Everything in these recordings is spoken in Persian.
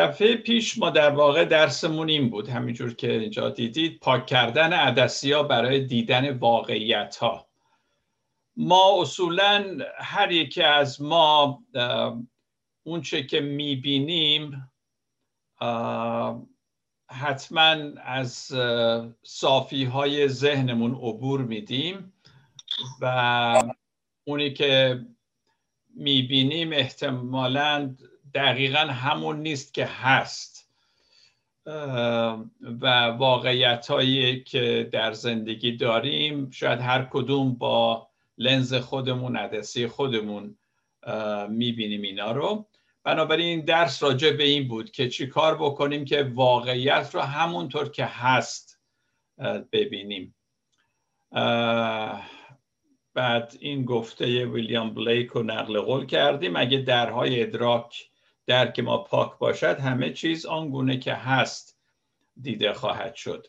دفعه پیش ما در واقع درسمون این بود همینجور که اینجا دیدید پاک کردن عدسی ها برای دیدن واقعیت ها ما اصولا هر یکی از ما اونچه که می‌بینیم حتما از صافی های ذهنمون عبور میدیم و اونی که می‌بینیم احتمالا دقیقا همون نیست که هست. و واقعیت هایی که در زندگی داریم شاید هر کدوم با لنز خودمون عدسی خودمون می‌بینیم اینا رو. بنابراین درس راجع به این بود که چی کار بکنیم که واقعیت رو همونطور که هست ببینیم. بعد این گفته ویلیام بلیک رو نقل قول کردیم. اگه درهای ادراک درک ما پاک باشد همه چیز آنگونه که هست دیده خواهد شد.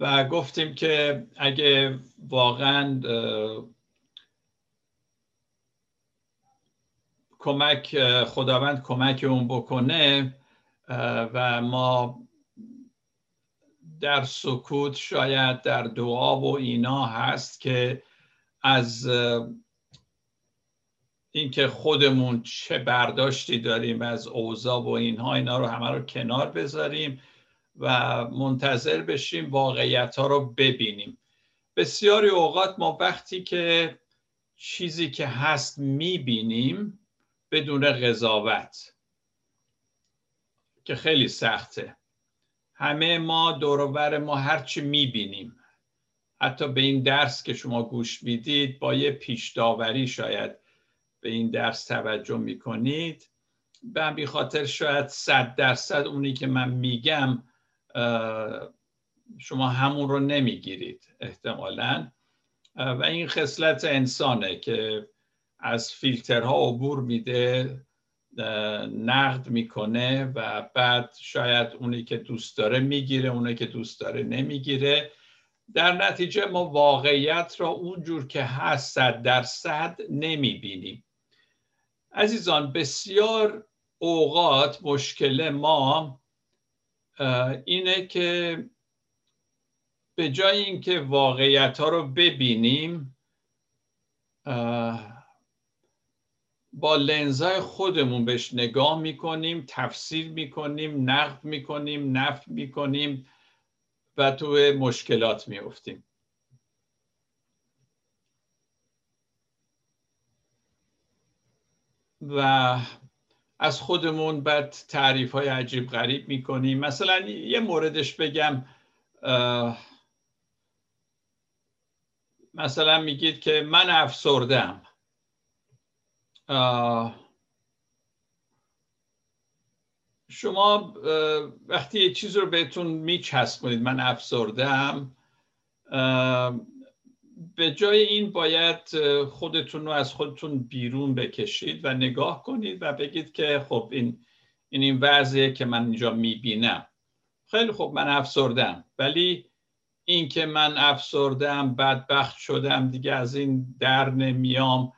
و گفتیم که اگه واقعا کمک خداوند کمک اون بکنه و ما در سکوت شاید در دعا و اینا هست که از اینکه خودمون چه برداشتی داریم از اوضاع و اینها اینا رو همه رو کنار بذاریم و منتظر بشیم واقعیت ها رو ببینیم. بسیاری اوقات ما وقتی که چیزی که هست می‌بینیم بدون قضاوت که خیلی سخته. همه ما دورور ما هرچی می‌بینیم. حتی به این درس که شما گوش می‌دید با یه پیش داوری شاید به این درس توجه می‌کنید. به همین خاطر شاید صد درصد اونی که من میگم شما همون رو نمی‌گیرید احتمالا. و این خصلت انسانه که از فیلترها عبور میده نقد می‌کنه و بعد شاید اونی که دوست داره می‌گیره اونی که دوست داره نمی‌گیره. در نتیجه ما واقعیت را اونجور که هست صد درصد نمی‌بینیم. عزیزان بسیار اوقات مشکل ما اینه که به جای اینکه واقعیت ها رو ببینیم با لنزای خودمون بهش نگاه می‌کنیم تفسیر می‌کنیم نقد می‌کنیم نفت می‌کنیم و تو مشکلات میفتیم و از خودمون بعد تعریف های عجیب غریب می‌کنیم. مثلا یه موردش بگم مثلا میگید که من افسردم شما وقتی یه چیز رو بهتون میچسبونید من افسردم به جای این باید خودتون رو از خودتون بیرون بکشید و نگاه کنید و بگید که خب این این این وضعیه که من اینجا می‌بینم. خیلی خب من افسردم ولی این که من افسردم بدبخت شدم دیگه از این در نمیام.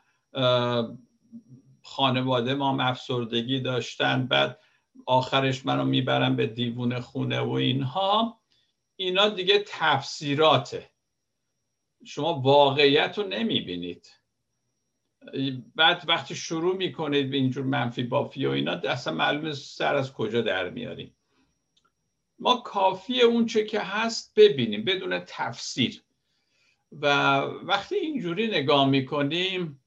خانواده ما افسردگی داشتن بعد آخرش منو می‌برم به دیوون خونه و اینها. اینا دیگه تفسیراته. شما واقعیت رو نمی‌بینید. بعد وقتی شروع می‌کنید به اینجور منفی بافی و اینا اصلا معلوم سر از کجا در میاریم ما کافی اون چه که هست ببینیم بدون تفسیر. و وقتی اینجوری نگاه می‌کنیم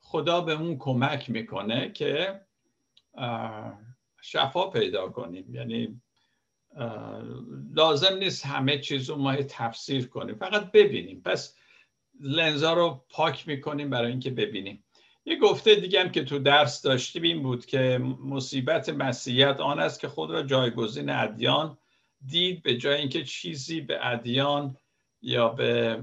خدا به اون کمک می‌کنه که شفا پیدا کنیم. یعنی لازم نیست همه چیز رو ما تفسیر کنیم. فقط ببینیم. پس لنزا رو پاک می‌کنیم برای اینکه ببینیم. یه گفته دیگه هم که تو درس داشتیم این بود که مصیبت مسیحیت آن است که خود را جایگزین ادیان دید به جای اینکه چیزی به ادیان یا به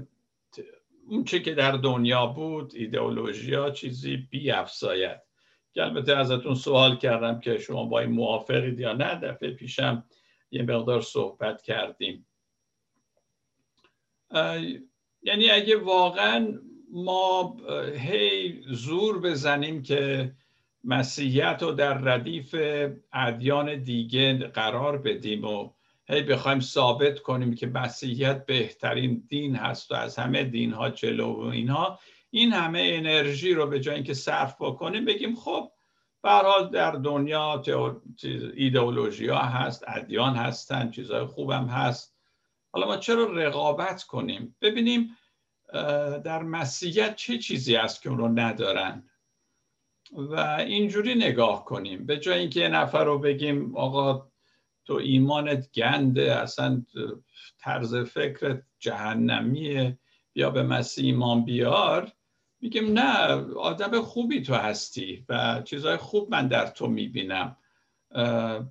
اون چه که در دنیا بود ایدئولوژیا چیزی بی افزاید که البته ازتون سوال کردم که شما با این موافقید یا نه دفعه پیشم یه مقدار صحبت کردیم. یعنی اگه واقعا ما هی زور بزنیم که مسیحیت رو در ردیف ادیان دیگه قرار بدیم و هی بخوایم ثابت کنیم که مسیحیت بهترین دین هست و از همه دین ها جلو و اینها این همه انرژی رو به جای اینکه صرف بکنیم بگیم خب حال در دنیا ایدئولوژی ها هست ادیان هستن چیزهای خوبم هست. حالا ما چرا رقابت کنیم؟ ببینیم در مسیحیت چه چیزی هست که اون رو ندارن؟ و اینجوری نگاه کنیم. به جای اینکه یه نفر رو بگیم آقا تو ایمانت گنده اصلا طرز فکرت جهنمیه یا به مسیح ایمان بیار. میگیم نه آدم خوبی تو هستی و چیزهای خوب من در تو می‌بینم.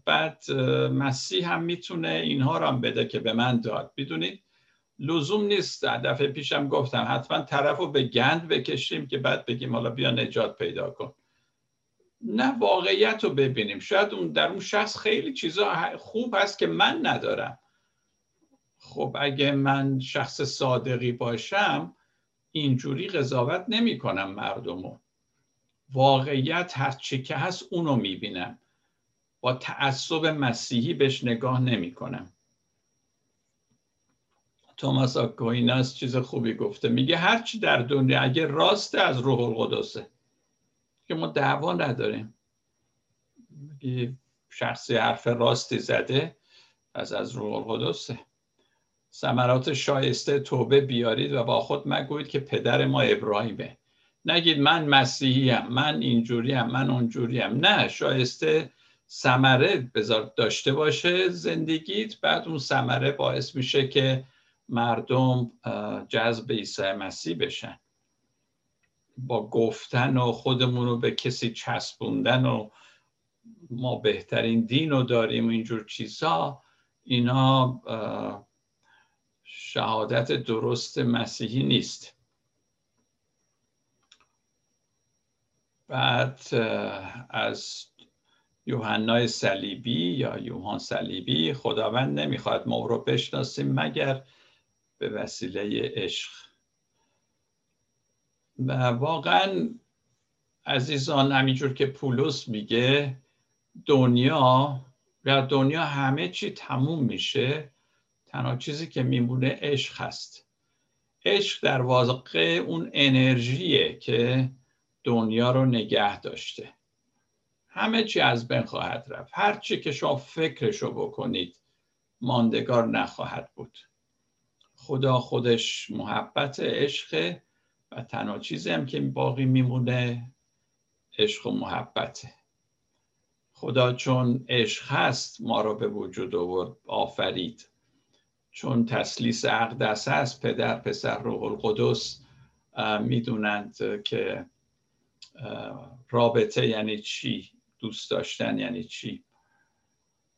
بعد مسیح هم می‌تونه اینها رو هم بده که به من داد. می‌دونید؟ لزوم نیست. دفعه پیشم گفتم حتما طرف رو به گند بکشیم که بعد بگیم حالا بیا نجات پیدا کن. نه واقعیت رو ببینیم. شاید اون در اون شخص خیلی چیزا خوب هست که من ندارم. خب اگه من شخص صادقی باشم اینجوری قضاوت نمی کنم مردمو. واقعیت هر چی که هست اونو می‌بینم. با تعصب مسیحی بهش نگاه نمی کنم. توماس آکویناس چیز خوبی گفته. میگه هرچی در دنیا اگه راست از روح القدسه. که ما دعوا نداریم. شخصی حرف راستی زده از از روح القدسه. ثمرات شایسته توبه بیارید و با خود مگویید که پدر ما ابراهیمه. نگید من مسیحیم من اینجوریم من اونجوریم. نه شایسته ثمره بذار داشته باشه زندگیت بعد اون ثمره باعث میشه که مردم جذب عیسی مسیح بشن. با گفتن و خودمون رو به کسی چسبوندن و ما بهترین دین رو داریم و اینجور چیزها اینا شهادت درست مسیحی نیست. بعد از یوحنای صلیبی یا یوحان صلیبی خداوند نمی‌خواد ما رو بشناسیم مگر به وسیله عشق. و واقعا عزیزان همینجور که پولس میگه دنیا در دنیا همه چی تموم میشه. تنها چیزی که میمونه عشق هست. عشق در واقع اون انرژیه که دنیا رو نگه داشته. همه چی از بین خواهد رفت. هر چی که شما فکرشو بکنید ماندگار نخواهد بود. خدا خودش محبت عشق و تنها چیزی هم که باقی میمونه عشق و محبته خدا چون عشق هست ما رو به وجود آورد آفرید. چون تسلیس اقدس هست پدر پسر روح القدس می‌دونند که رابطه یعنی چی؟ دوست داشتن یعنی چی؟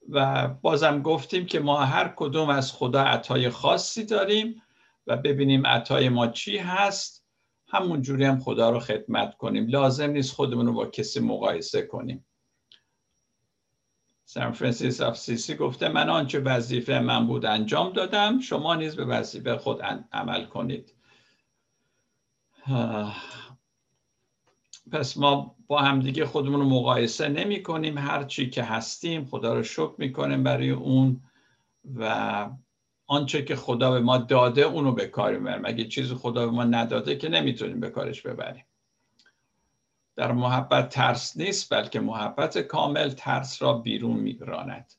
و بازم گفتیم که ما هر کدوم از خدا عطای خاصی داریم و ببینیم عطای ما چی هست. همون جوری هم خدا رو خدمت کنیم. لازم نیست خودمون رو با کسی مقایسه کنیم. سان فرانسیس سیسی گفته من آنچه وظیفه من بود انجام دادم شما نیز به وظیفه خود عمل کنید. پس ما با همدیگه خودمون رو مقایسه نمی کنیم. هر چی که هستیم خدا رو شکر می کنیم برای اون و آنچه که خدا به ما داده اونو به کار می‌بریم اگه چیزی خدا به ما نداده که نمی‌تونیم به کارش ببریم. در محبت ترس نیست بلکه محبت کامل ترس را بیرون میراند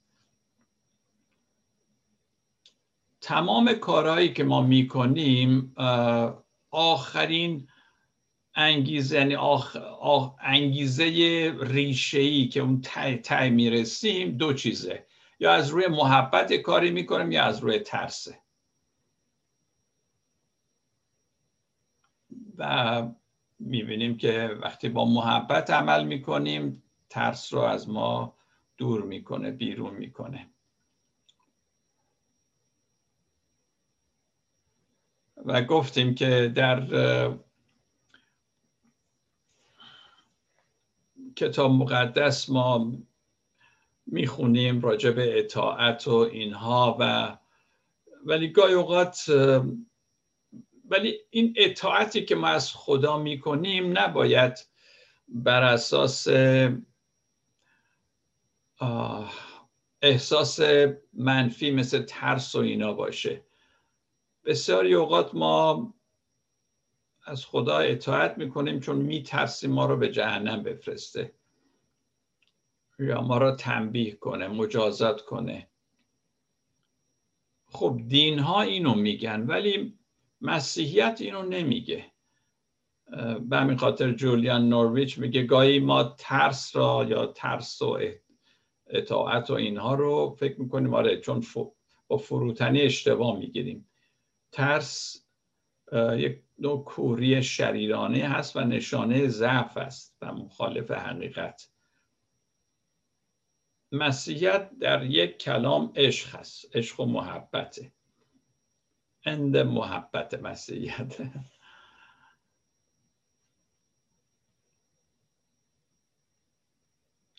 تمام کارهایی که ما می‌کنیم آخرین انگیزه یعنی آخ، آخ، انگیزه ریشه ای که اون تای تای می‌رسیم دو چیزه. یا از روی محبت کاری می‌کنیم یا از روی ترسه. و می‌بینیم که وقتی با محبت عمل می‌کنیم ترس رو از ما دور می‌کنه بیرون می‌کنه. و گفتیم که در کتاب مقدس ما می‌خونیم راجع به اطاعت و اینها و ولی گاهی اوقات ولی این اطاعتی که ما از خدا می‌کنیم نباید بر اساس احساس منفی مثل ترس و اینا باشه. بسیاری اوقات ما از خدا اطاعت می‌کنیم چون میترسیم ما رو به جهنم بفرسته. یا ما رو تنبیه کنه مجازات کنه. خب دین ها اینو میگن ولی مسیحیت اینو نمیگه. به همین خاطر جولیان نورویچ میگه گاهی ما ترس را یا ترس و اطاعت و اینها رو فکر می‌کنیم آره چون با فروتنی اشتباه می‌گیریم. ترس یک نوع کوری شریرانه هست و نشانه ضعف است و مخالف حقیقت. مسیحیت در یک کلام عشق هست عشق و محبته. اند محبت مسیحیت.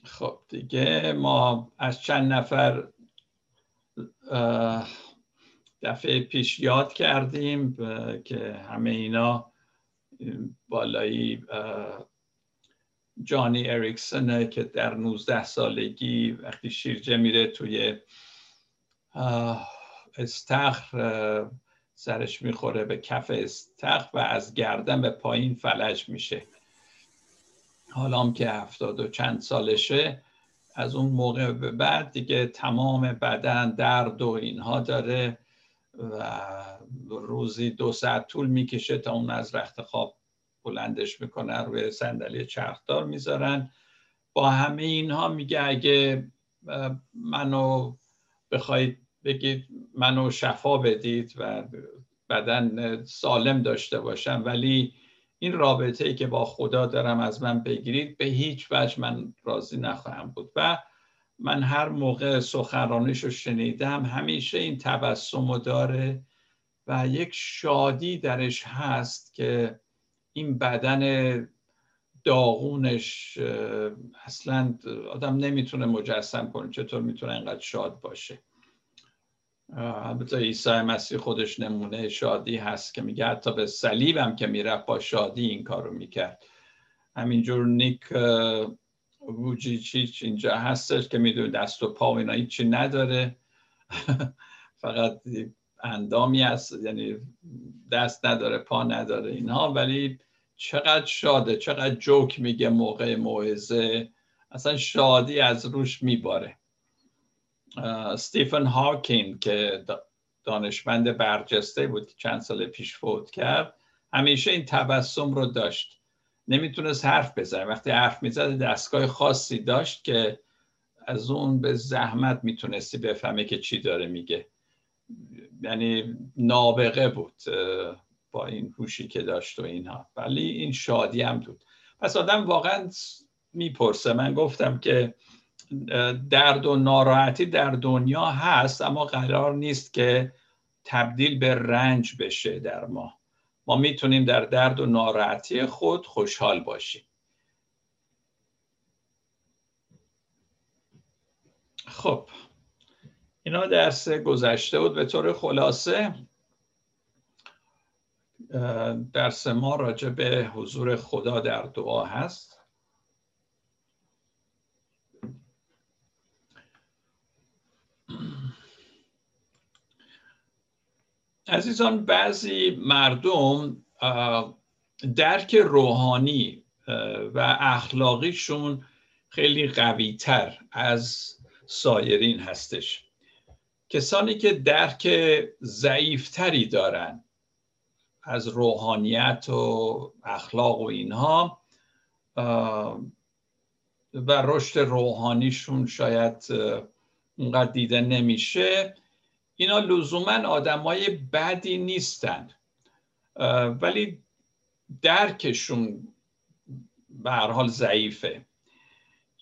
خب دیگه ما از چند نفر دفعه پیش یاد کردیم که همه اینا بالایی جانی اریکسونه که در 19 سالگی وقتی شیرجه میره توی استخر سرش می‌خوره به کف استخر و از گردن به پایین فلج میشه. حالا هم که هفتاد و چند سالشه از اون موقع به بعد دیگه تمام بدن درد و اینها داره. و روزی دو ساعت طول می‌کشه تا اون از رخت خواب بلندش می‌کنن روی صندلی چرخدار می‌ذارن. با همه اینها میگه اگه منو بخواید بگید منو شفا بدید و بدن سالم داشته باشم ولی این رابطه ای که با خدا دارم از من بگیرید به هیچ وجه من راضی نخواهم بود. و من هر موقع سخنرانیش رو شنیدم همیشه این تبسم داره و یک شادی درش هست که این بدن داغونش اصلا آدم نمی‌تونه مجسم کنه چطور می‌تونه اینقدر شاد باشه. البته عیسی مسیح خودش نمونه شادی هست که میگه حتی به صلیبم که می‌رفت با شادی این کارو می‌کرد. همینجور نیک ووجیچیچ اینجا هستش که می‌دونه دست و پا و اینا هیچی نداره. فقط اندامی هست یعنی دست نداره پا نداره اینها. ولی چقدر شاده چقدر جوک میگه موقع موعظه. اصلا شادی از روش میباره. ستیفن هاکین که دانشمند برجسته بود که چند سال پیش فوت کرد همیشه این تبسم رو داشت. نمی‌تونست حرف بزنه. وقتی حرف می‌زد دستگاه خاصی داشت که از اون به زحمت می‌تونستی بفهمه که چی داره میگه. یعنی نابغه بود با این هوشی که داشت و اینها. ولی این شادی هم بود. پس آدم واقعا می‌پرسه. من گفتم که درد و ناراحتی در دنیا هست اما قرار نیست که تبدیل به رنج بشه در ما. ما می‌تونیم در درد و ناراحتی خود خوشحال باشیم. خب اینا درس گذشته بود. به طور خلاصه درس ما راجع به حضور خدا در دعا هست. عزیزان بعضی مردم درک روحانی و اخلاقیشون خیلی قوی تر از سایرین هستش. کسانی که درک ضعیفتری دارن از روحانیت و اخلاق و اینها و رشد روحانیشون شاید اونقدر دیده نمیشه اینا لزوما آدمای بدی نیستن. ولی درکشون به هر حال ضعیفه.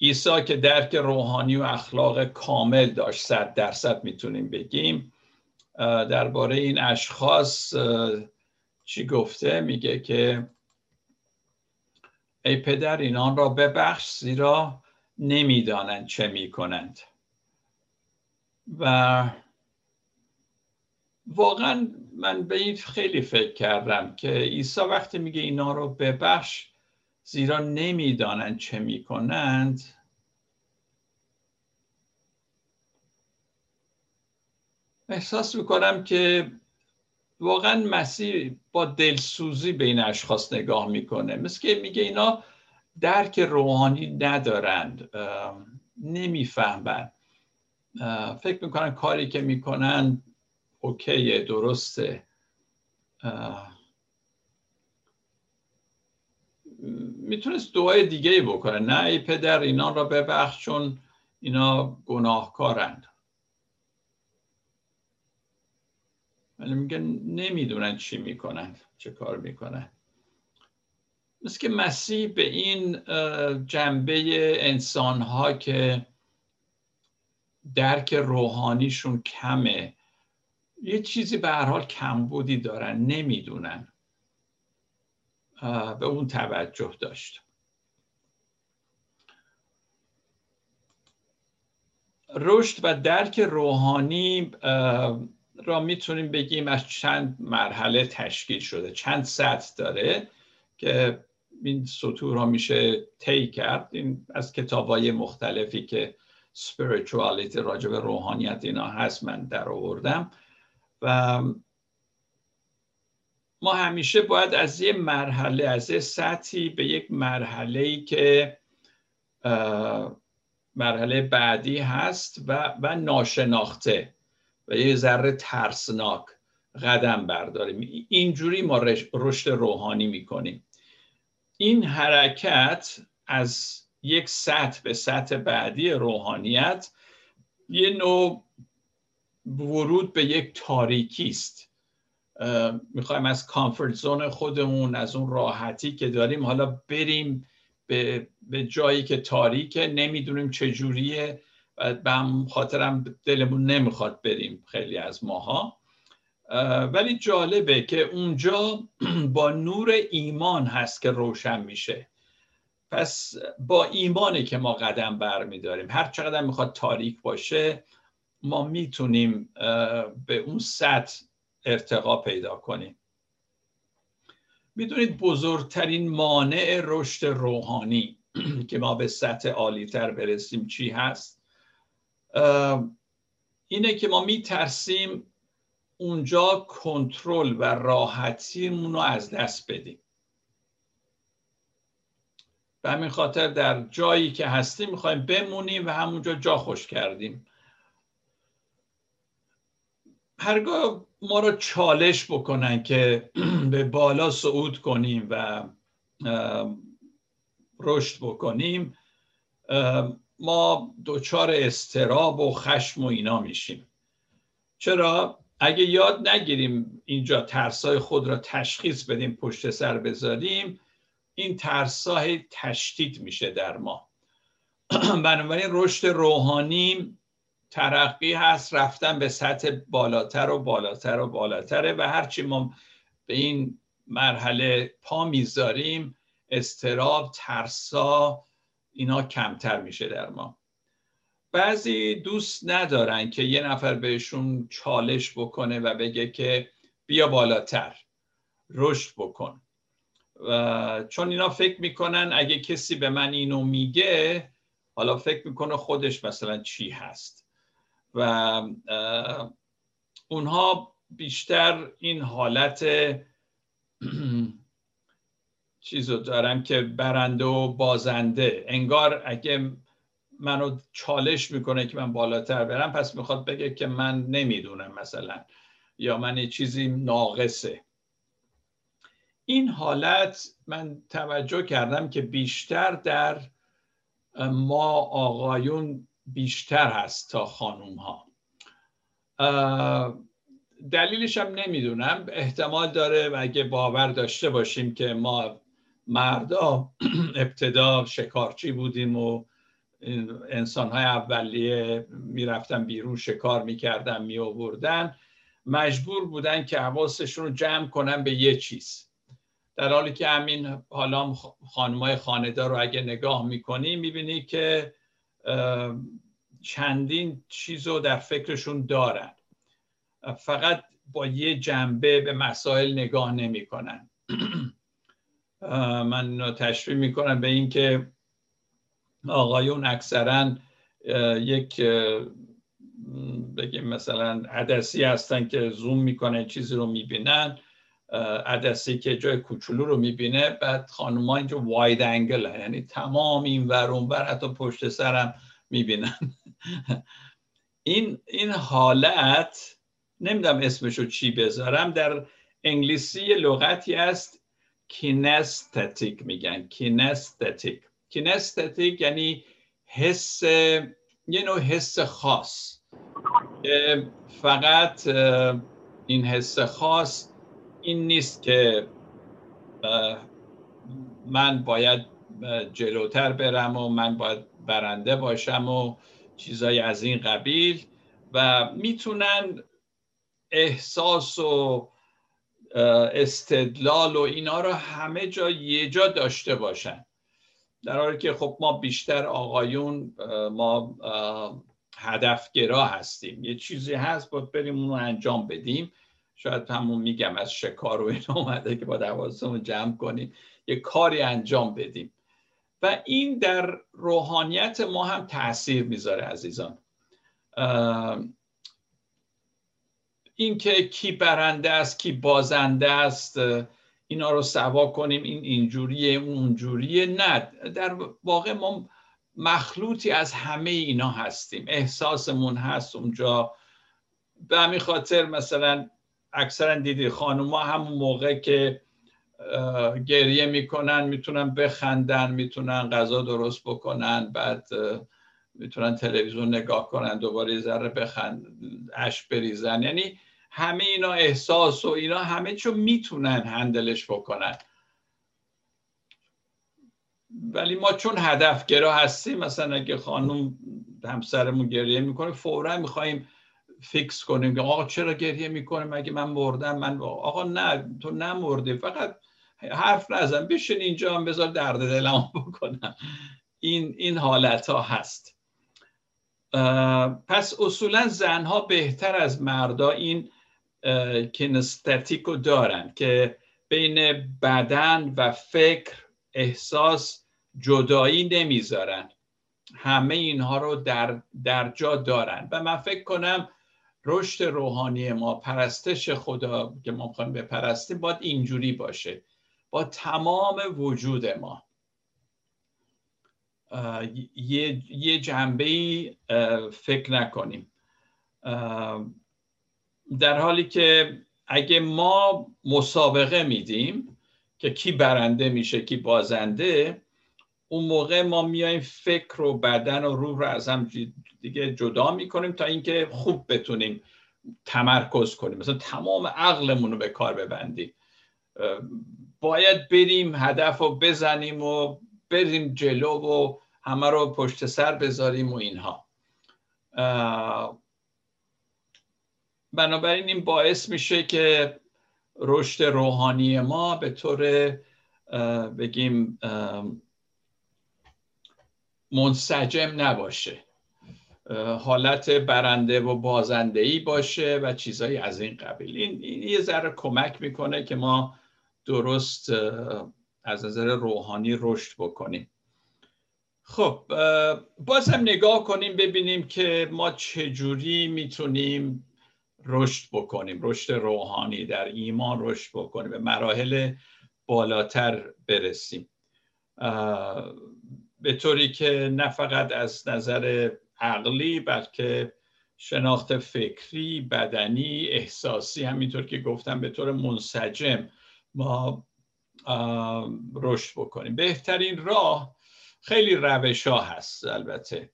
عیسی که درک روحانی و اخلاق کامل داشت صد درصد می‌تونیم بگیم. درباره این اشخاص چی گفته؟ میگه که ای پدر اینان را ببخش زیرا نمی‌دانند چه می‌کنند. و واقعا من به این خیلی فکر کردم که عیسی وقتی میگه اینا رو ببخش زیرا نمی‌دانند چه می‌کنند. احساس می‌کنم که واقعا مسیح با دلسوزی به این اشخاص نگاه می‌کنه. مثل که میگه اینا درک روحانی ندارند. نمی‌فهمند فکر می‌کنن کاری که می‌کنن اوکیه درسته. می‌تونست دعای دیگه بکنه. نه ای پدر اینا را ببخش چون اینا گناهکارند. ولی میگن نمی‌دونن چی می‌کنن چه کار می‌کنن. مثل که مسیح به این جنبه انسان ها که درک روحانیشون کمه یه چیزی به هر حال کمبودی دارن نمی‌دونن. به اون توجه داشت. رشد و درک روحانی را می‌تونیم بگیم از چند مرحله تشکیل شده. چند سطح داره که این سطور ها میشه طی کرد. این از کتاب های مختلفی که spirituality راجع به روحانیت اینا هست من در آوردم. و ما همیشه باید از یه مرحله از یه سطحی به یک مرحله ای که مرحله بعدی هست و, و ناشناخته و یه ذره ترسناک قدم برداریم. اینجوری ما رشد روحانی می‌کنیم. این حرکت از یک سطح به سطح بعدی روحانیت یه نوع ورود به یک تاریکی است. می‌خوایم از کامفورت زون خودمون از اون راحتی که داریم حالا بریم به, به جایی که تاریکه نمی‌دونیم چجوریه و به هم خاطرم دلمون نمی‌خواد بریم خیلی از ماها. ولی جالبه که اونجا با نور ایمان هست که روشن میشه. پس با ایمانی که ما قدم برمیداریم. هر چقدر می‌خواد تاریک باشه ما می‌تونیم به اون سطح ارتقا پیدا کنیم. می‌دونید بزرگترین مانع رشد روحانی که ما به سطح عالیتر برسیم چی هست؟ اینه که ما میترسیم اونجا کنترل و راحتیمون رو از دست بدیم. به همین خاطر در جایی که هستیم می‌خوایم بمونیم و همونجا جا خوش کردیم. هرگاه ما رو چالش بکنن که به بالا صعود کنیم و رشد بکنیم ما دچار استراب و خشم و اینا میشیم. چرا؟ اگه یاد نگیریم اینجا ترسای خود را تشخیص بدیم پشت سر بذاریم این ترسای تشدید میشه در ما. بنابراین رشد روحانی ترقی هست رفتن به سطح بالاتر و بالاتر و بالاتره و هرچی ما به این مرحله پا می‌ذاریم استراب ترسا اینا کمتر میشه در ما. بعضی دوست ندارن که یه نفر بهشون چالش بکنه و بگه که بیا بالاتر رشد بکن. و چون اینا فکر می‌کنن اگه کسی به من اینو میگه حالا فکر می‌کنه خودش مثلا چی هست. و اونها بیشتر این حالت چیزو دارم که برنده و بازنده. انگار اگه منو چالش می‌کنه که من بالاتر برم پس می‌خواد بگه که من نمی‌دونم مثلا یا من چیزی ناقصه. این حالت من توجه کردم که بیشتر در ما آقایون بیشتر هست تا خانوم ها دلیلش هم نمی‌دونم. احتمال داره و اگه باور داشته باشیم که ما مردا ابتدا شکارچی بودیم و انسان های اولیه می‌رفتن بیرون شکار می‌کردن می مجبور بودن که حواسشون رو جمع کنن به یه چیز. در حالی که همین حالا خانمای خاندار رو اگه نگاه می‌کنی می‌بینی که چندین چیز رو در فکرشون دارن. فقط با یه جنبه به مسائل نگاه نمی‌کنن. من تشریح می‌کنم به اینکه آقایون اکثرا یک بگیم مثلا عدسی هستن که زوم می‌کنه چیزی رو می‌بینن. عدسی که جای کوچولو رو می‌بینه بعد خانوما اینجا واید انگل یعنی تمام این ور اون ور حتی پشت سرم می‌بینن. این این حالت نمی‌دونم اسمشو چی بذارم در انگلیسی لغتی است کینستتیک میگن. کینستتیک کینستتیک یعنی حس یه نوع حس خاص. فقط این حس خاص این نیست که من باید جلوتر برم و من باید برنده باشم و چیزای از این قبیل و می‌تونن احساس و استدلال و اینا رو همه جا یه جا داشته باشن. در حالی که خب ما بیشتر آقایون ما هدفگرا هستیم. یه چیزی هست باید بریم اونو انجام بدیم. شاید همون میگم از شکار و این اومده که با رو جمع کنیم یه کاری انجام بدیم. و این در روحانیت ما هم تاثیر می‌ذاره عزیزان. اینکه کی برنده است کی بازنده است اینا رو سوا کنیم این اینجوریه اون اونجوریه. نه در واقع ما مخلوطی از همه اینا هستیم. احساسمون هست اونجا. به همین خاطر مثلا اکثرا دیدی خانوما همون موقع که گریه می‌کنن می‌تونن بخندن می‌تونن غذا درست بکنن بعد می‌تونن تلویزیون نگاه کنن دوباره ذره بخند اش بریزن. یعنی همه اینا احساس و اینا همه چون می‌تونن هندلش بکنن. ولی ما چون هدفگرا هستیم مثلا اگه خانم همسرمون گریه می‌کنه فورا می‌خوایم فیکس کنیم که آقا چرا گریه می‌کنه؟ مگه من مردم؟ من آقا نه تو نمردی. فقط حرف نزن. بشین اینجا هم بذار درد دلم بکنم. این این حالت ها هست پس اصولا زنها بهتر از مردا این کینستاتیک رو دارن که بین بدن و فکر احساس جدایی نمی‌ذارن. همه اینها رو در, در جا دارن. و من فکر کنم رشد روحانی ما پرستش خدا که ما می‌خوایم بپرستیم باید اینجوری باشه. با تمام وجود ما. یه, یه جنبه فکر نکنیم. در حالی که اگه ما مسابقه میدیم که کی برنده میشه کی بازنده اون موقع ما میایم فکر و بدن و روح رو از هم دیگه جدا می‌کنیم تا اینکه خوب بتونیم تمرکز کنیم. مثلا تمام عقلمون رو به کار ببندیم. باید بریم هدف رو بزنیم و بریم جلو و همه رو پشت سر بذاریم و اینها. بنابراین این باعث میشه که رشد روحانی ما به طور بگیم منسجم نباشه. حالت برنده و بازنده ای باشه و چیزایی از این قبیل. این, یه ذره کمک می‌کنه که ما درست از نظر روحانی رشد بکنیم. خب بازم نگاه کنیم ببینیم که ما چجوری می‌تونیم رشد بکنیم رشد روحانی در ایمان رشد بکنیم به مراحل بالاتر برسیم. به طوری که نه فقط از نظر عقلی بلکه شناخت فکری بدنی احساسی همینطور که گفتم به طور منسجم ما رشد بکنیم. بهترین راه خیلی روش ها هست البته.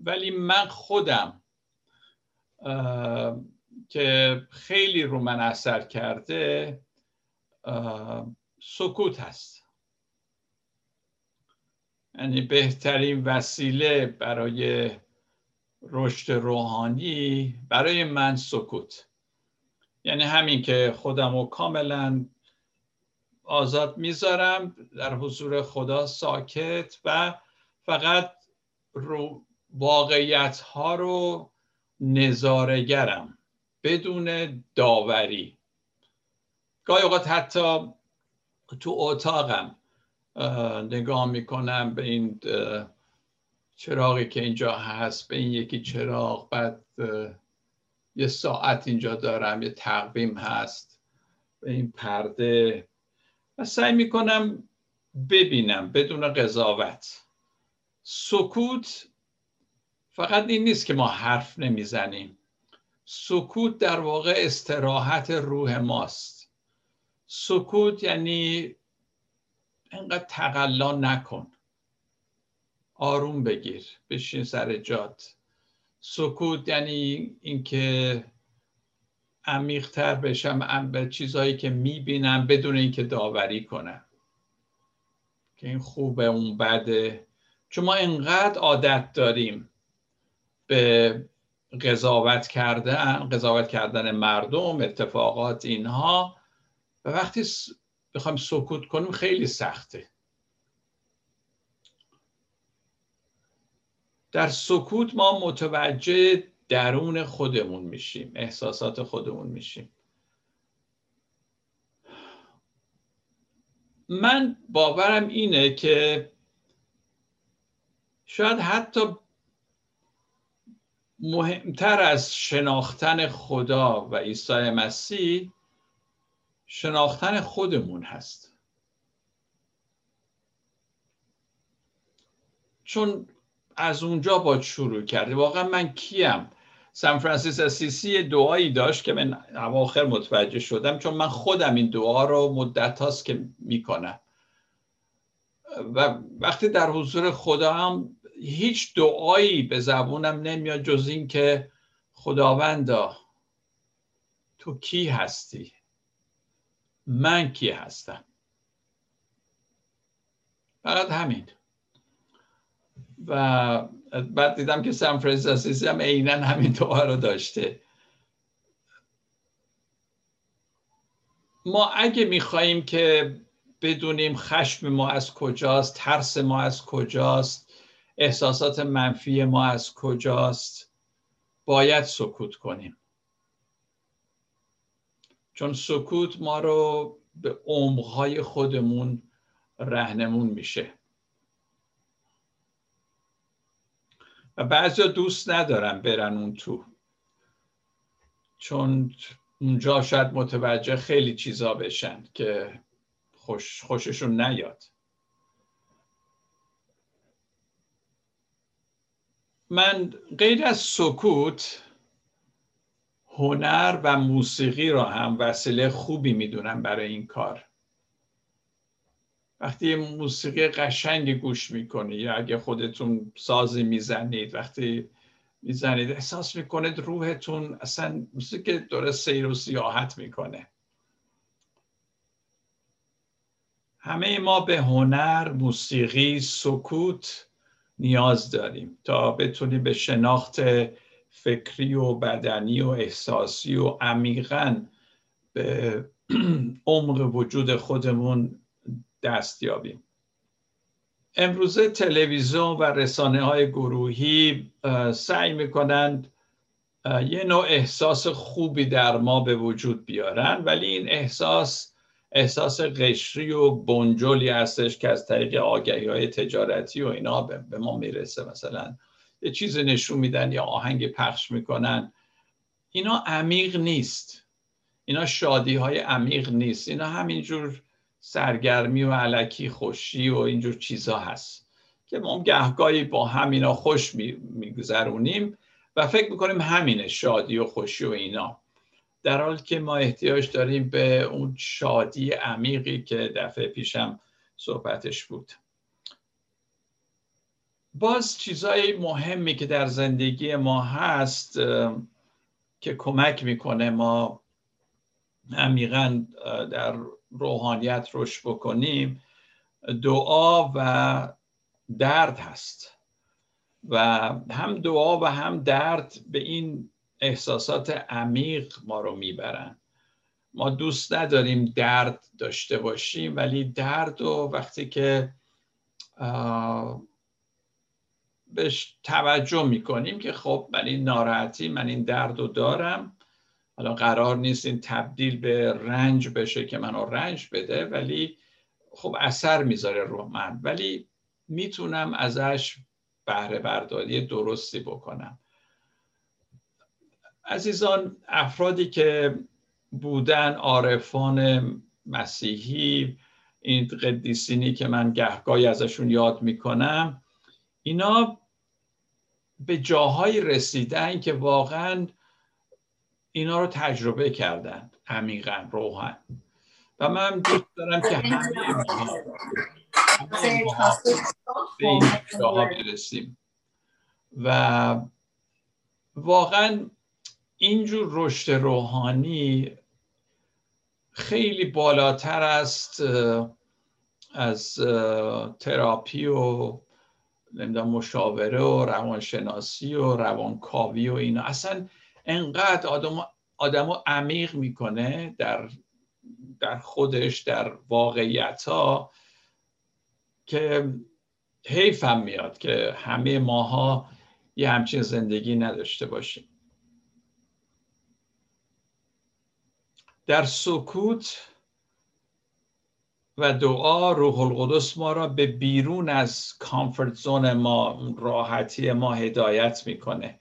ولی من خودم که خیلی رو من اثر کرده سکوت هست. یعنی بهترین وسیله برای رشد روحانی برای من سکوت. یعنی همین که خودم رو کاملا آزاد می‌ذارم در حضور خدا ساکت و فقط رو واقعیت ها رو نظارگرم بدون داوری. گاهی اوقات حتی تو اتاقم نگاه می‌کنم به این چراغی که اینجا هست به این یکی چراغ بعد یه ساعت اینجا دارم یه تقویم هست به این پرده و سعی می‌کنم ببینم بدون قضاوت. سکوت فقط این نیست که ما حرف نمی‌زنیم. سکوت در واقع استراحت روح ماست. سکوت یعنی اینقدر تقلا نکن. آروم بگیر. بشین سر جات. سکوت یعنی اینکه عمیقتر بشم به چیزهایی که می‌بینم بدون اینکه داوری کنم. که این خوبه اون بده. چون ما انقدر عادت داریم به قضاوت کردن قضاوت کردن مردم اتفاقات اینها. و وقتی بخوایم سکوت کنیم خیلی سخته. در سکوت ما متوجه درون خودمون میشیم احساسات خودمون میشیم. من باورم اینه که شاید حتی مهمتر از شناختن خدا و عیسی مسیح شناختن خودمون هست. چون از اونجا با شروع کرده واقعا من کیم؟ سان فرانسیس اسیسی دعایی داشت که من اواخر متوجه شدم چون من خودم این دعا رو مدت هاست که می‌کنم. و وقتی در حضور خدا هم هیچ دعایی به زبونم نمیاد جز این که خداوندا تو کی هستی؟ من کی هستم؟ فقط همین. و بعد دیدم که سان فرانسیسکو هم عینا همین دعا رو داشته. ما اگه میخواییم که بدونیم خشم ما از کجاست ترس ما از کجاست احساسات منفی ما از کجاست باید سکوت کنیم. چون سکوت ما رو به عمقهای خودمون رهنمون میشه. و بعضی دوست ندارن برن اون تو. چون اونجا شاید متوجه خیلی چیزا بشن که خوش خوششون نیاد. من غیر از سکوت هنر و موسیقی را هم وسیله خوبی می‌دونم برای این کار. وقتی موسیقی قشنگی گوش می‌کنی یا اگه خودتون سازی می‌زنید وقتی می‌زنید احساس می‌کنید روحتون اصلا موسیقی داره سیر و سیاحت می‌کنه. همه ما به هنر، موسیقی، سکوت نیاز داریم تا بتونیم به شناخت فکری و بدنی و احساسی و عمیقا به عمق وجود خودمون دست یابیم. امروزه تلویزیون و رسانه های گروهی سعی می‌کنند یه نوع احساس خوبی در ما به وجود بیارن ولی این احساس احساس قشری و بنجلی هستش که از طریق آگهی های تجارتی و اینا به ما می‌رسه. مثلا یه چیز نشون میدن یا آهنگ پخش می‌کنن. اینا عمیق نیست. اینا شادی های عمیق نیست. اینا همینجور سرگرمی و علکی خوشی و اینجور چیزا هست که ما گهگاهی با همینا خوش میگذرونیم و فکر می‌کنیم همینه شادی و خوشی و اینا. در حالی که ما احتیاج داریم به اون شادی عمیقی که دفعه پیشم صحبتش بود. باز چیزای مهمی که در زندگی ما هست که کمک می‌کنه ما عمیقا در روحانیت رشد بکنیم دعا و درد هست. و هم دعا و هم درد به این احساسات عمیق ما رو می‌برن. ما دوست نداریم درد داشته باشیم ولی درد و وقتی که بهش توجه می‌کنیم که خب من این ناراحتی من این درد رو دارم. حالا قرار نیست این تبدیل به رنج بشه که منو رنج بده ولی خب اثر می‌ذاره رو من. ولی می‌تونم ازش بهره برداری درستی بکنم. عزیزان افرادی که بودن عارفان مسیحی این قدیسینی که من گهگاهی ازشون یاد می‌کنم اینا به جاهایی رسیدن که واقعا اینا رو تجربه کردن عمیقا روحن و من دوست دارم که همه به این جاها برسیم. و واقعا اینجور رشد روحانی خیلی بالاتر است از تراپی و نمی‌دونم مشاوره و روانشناسی و روانکاوی و اینا. اصلا انقدر آدم آدمو عمیق می‌کنه در در خودش در واقعیت ها که حیفم میاد که همه ماها یه همچین زندگی نداشته باشیم. در سکوت و دعا روح القدس ما را به بیرون از کامفورت زون ما راحتی ما هدایت می‌کنه.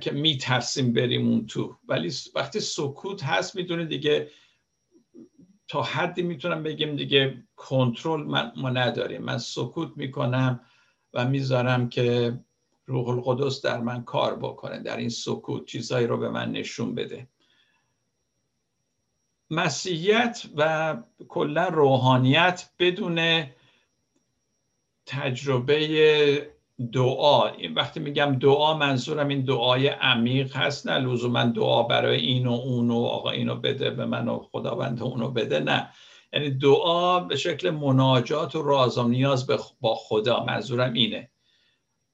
که میترسیم بریم اون تو. ولی وقتی سکوت هست می‌دونه دیگه تا حدی می‌تونم بگیم دیگه کنترل من ما نداریم. من سکوت می‌کنم و می‌ذارم که روح القدس در من کار بکنه در این سکوت چیزهایی رو به من نشون بده. مسیحیت و کلا روحانیت بدون تجربه دعا. این وقتی میگم دعا منظورم این دعای عمیق هست. نه لزوما دعا برای این و اون و آقا اینو بده به من و خداوند اونو بده. نه. یعنی دعا به شکل مناجات و راز و نیاز با خدا. منظورم اینه.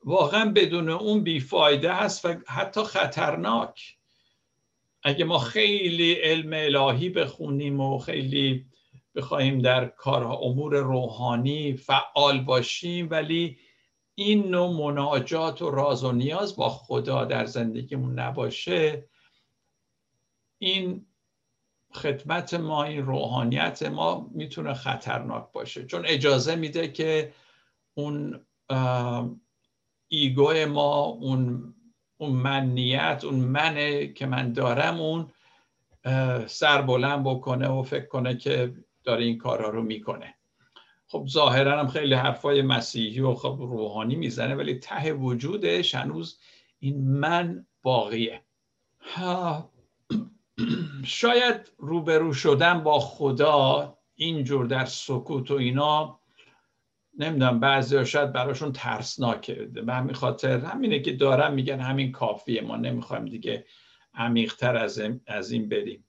واقعا بدون اون بیفایده هست و حتی خطرناک. اگه ما خیلی علم الهی بخونیم و خیلی بخواهیم در کارها امور روحانی فعال باشیم ولی این نوع مناجات و راز و نیاز با خدا در زندگیمون نباشه این خدمت ما این روحانیت ما می‌تونه خطرناک باشه. چون اجازه میده که اون ایگو ما اون اون منیت اون منه که من دارم اون سر بلند بکنه و فکر کنه که داره این کارها رو می‌کنه. خب ظاهرا هم خیلی حرفای مسیحی و خب روحانی می‌زنه ولی ته وجودش هنوز این من باقیه. شاید روبرو شدن با خدا اینجور در سکوت و اینا نمی‌دونم بعضی شاید براشون ترسناکه. به همین خاطر همینه که دارم میگن همین کافیه. ما نمی‌خوایم دیگه عمیقتر از, از این بریم.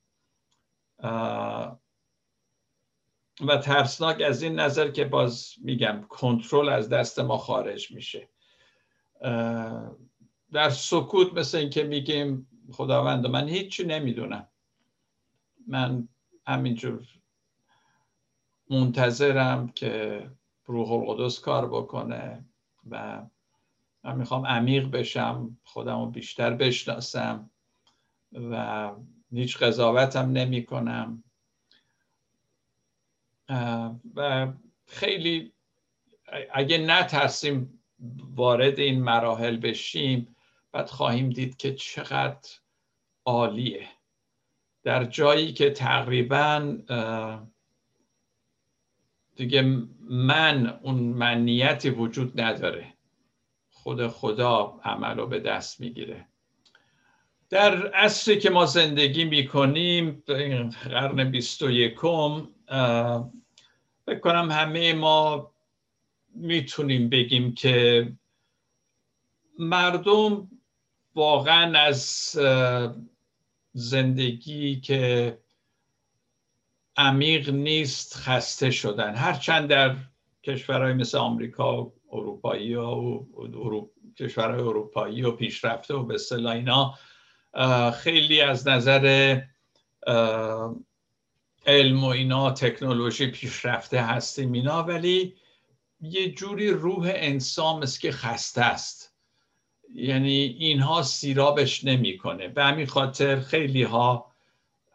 و ترسناک از این نظر که باز میگم کنترل از دست ما خارج میشه. در سکوت مثل اینکه میگیم خداوند من هیچی نمی‌دونم. من همینجور منتظرم که روح القدس کار بکنه و من می‌خوام عمیق بشم خودم رو بیشتر بشناسم و هیچ قضاوتم نمی کنم و خیلی اگه نترسیم وارد این مراحل بشیم بعد خواهیم دید که چقدر عالیه. در جایی که تقریبا دیگه من اون منیتی وجود نداره. خود خدا عمل رو به دست می‌گیره. در عصری که ما زندگی می‌کنیم قرن بیست و یکم فکر کنم همه ما می‌تونیم بگیم که مردم واقعا از زندگی که عمیق نیست خسته شدن. هرچند در کشورهای مثل آمریکا و اروپایی و کشورهای اروپایی و پیشرفته و به اینا خیلی از نظر علم و اینا تکنولوژی پیشرفته هستیم اینا ولی یه جوری روح انسان مثل که خسته است. یعنی اینها سیرابش نمی‌کنه. به همین خاطر خیلی ها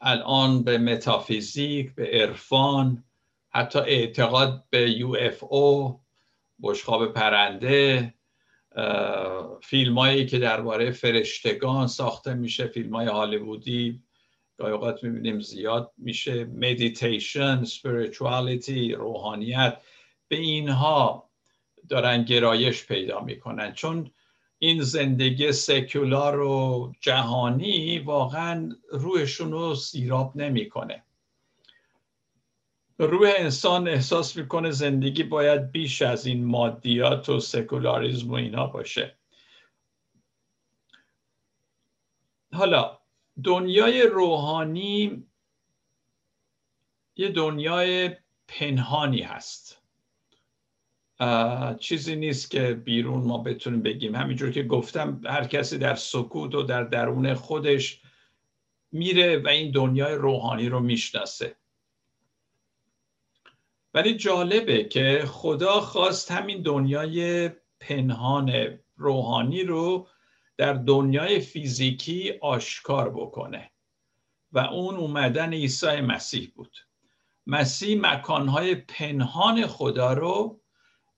الان به متافیزیک به عرفان حتی اعتقاد به UFO بشقاب پرنده فیلم هایی که درباره فرشتگان ساخته میشه فیلم های هالیوودی گاهی اوقات می‌بینیم زیاد میشه مدیتیشن spirituality روحانیت به اینها دارن گرایش پیدا می‌کنن. چون این زندگی سکولار و جهانی واقعا روحشون رو سیراب نمی‌کنه. روح انسان احساس می‌کنه زندگی باید بیش از این مادیات و سکولاریزم و اینا باشه. حالا دنیای روحانی یه دنیای پنهانی هست. چیزی نیست که بیرون ما بتونیم بگیم. همینجور که گفتم هر کسی در سکوت و در درون خودش میره و این دنیای روحانی رو می‌شناسه. ولی جالبه که خدا خواست همین دنیای پنهان روحانی رو در دنیای فیزیکی آشکار بکنه و اون اومدن عیسی مسیح بود. مسیح مکانهای پنهان خدا رو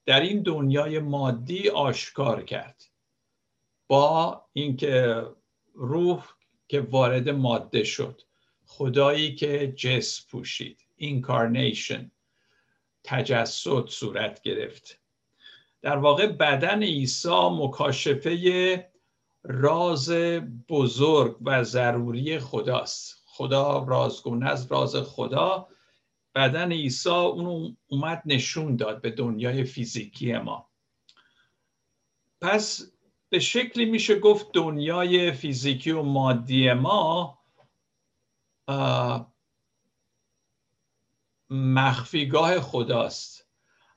در این دنیای مادی آشکار کرد. با اینکه روح که وارد ماده شد خدایی که جس پوشید اینکارنیشن تجسد صورت گرفت. در واقع بدن عیسی مکاشفه راز بزرگ و ضروری خداست. خدا رازگونه از راز خدا بدن عیسی اون اومد نشون داد به دنیای فیزیکی ما. پس به شکلی میشه گفت دنیای فیزیکی و مادی ما مخفیگاه خداست.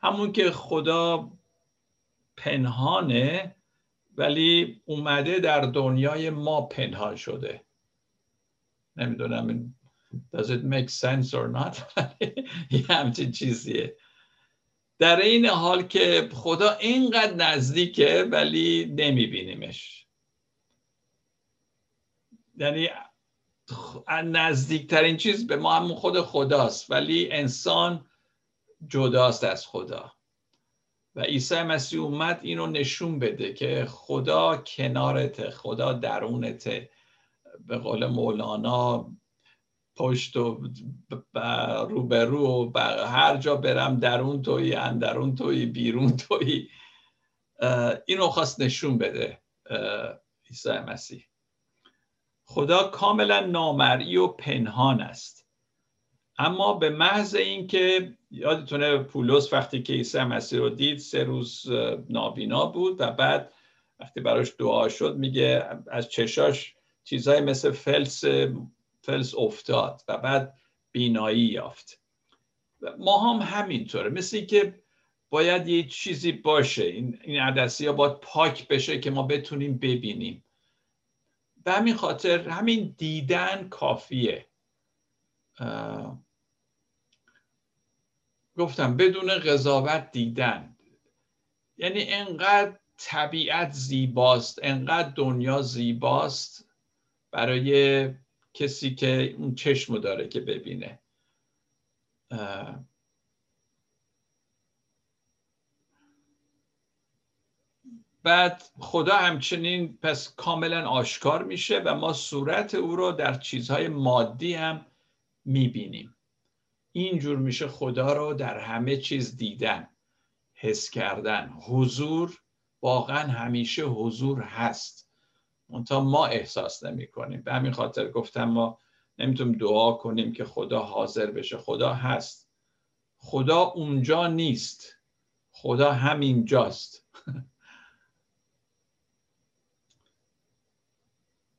همون که خدا پنهانه ولی اومده در دنیای ما پنهان شده. نمی‌دونم does it make sense or not? یه همچین چیزیه. در این حال که خدا اینقدر نزدیکه ولی نمیبینیمش. یعنی نزدیکترین چیز به ما همون خود خداست ولی انسان جداست از خدا. و عیسی مسیح اومد اینو نشون بده که خدا کنارته خدا درونته. به قول مولانا پشت و روبرو و هر جا برم درون توی اندرون توی بیرون توی اینو خواست نشون بده عیسی مسیح. خدا کاملا نامرئی و پنهان است. اما به محض اینکه یادتونه پولس وقتی که عیسی مسیح رو دید سه روز نابینا بود و بعد وقتی براش دعا شد میگه از چشاش چیزهای مثل فلس فلس افتاد و بعد بینایی یافت. ما هم همینطوره. مثل اینکه باید یه چیزی باشه. این, این عدسی ها باید پاک بشه که ما بتونیم ببینیم. به همین خاطر همین دیدن کافیه. گفتم بدون قضاوت دیدن. یعنی انقدر طبیعت زیباست انقدر دنیا زیباست برای کسی که اون چشم داره که ببینه. بعد خدا همچنین پس کاملا آشکار میشه و ما صورت او رو در چیزهای مادی هم می‌بینیم. اینجور میشه خدا رو در همه چیز دیدن حس کردن. حضور واقعا همیشه حضور هست. منتها ما احساس نمی کنیم به همین خاطر گفتم ما نمی‌تونیم دعا کنیم که خدا حاضر بشه. خدا هست. خدا اونجا نیست. خدا همینجاست.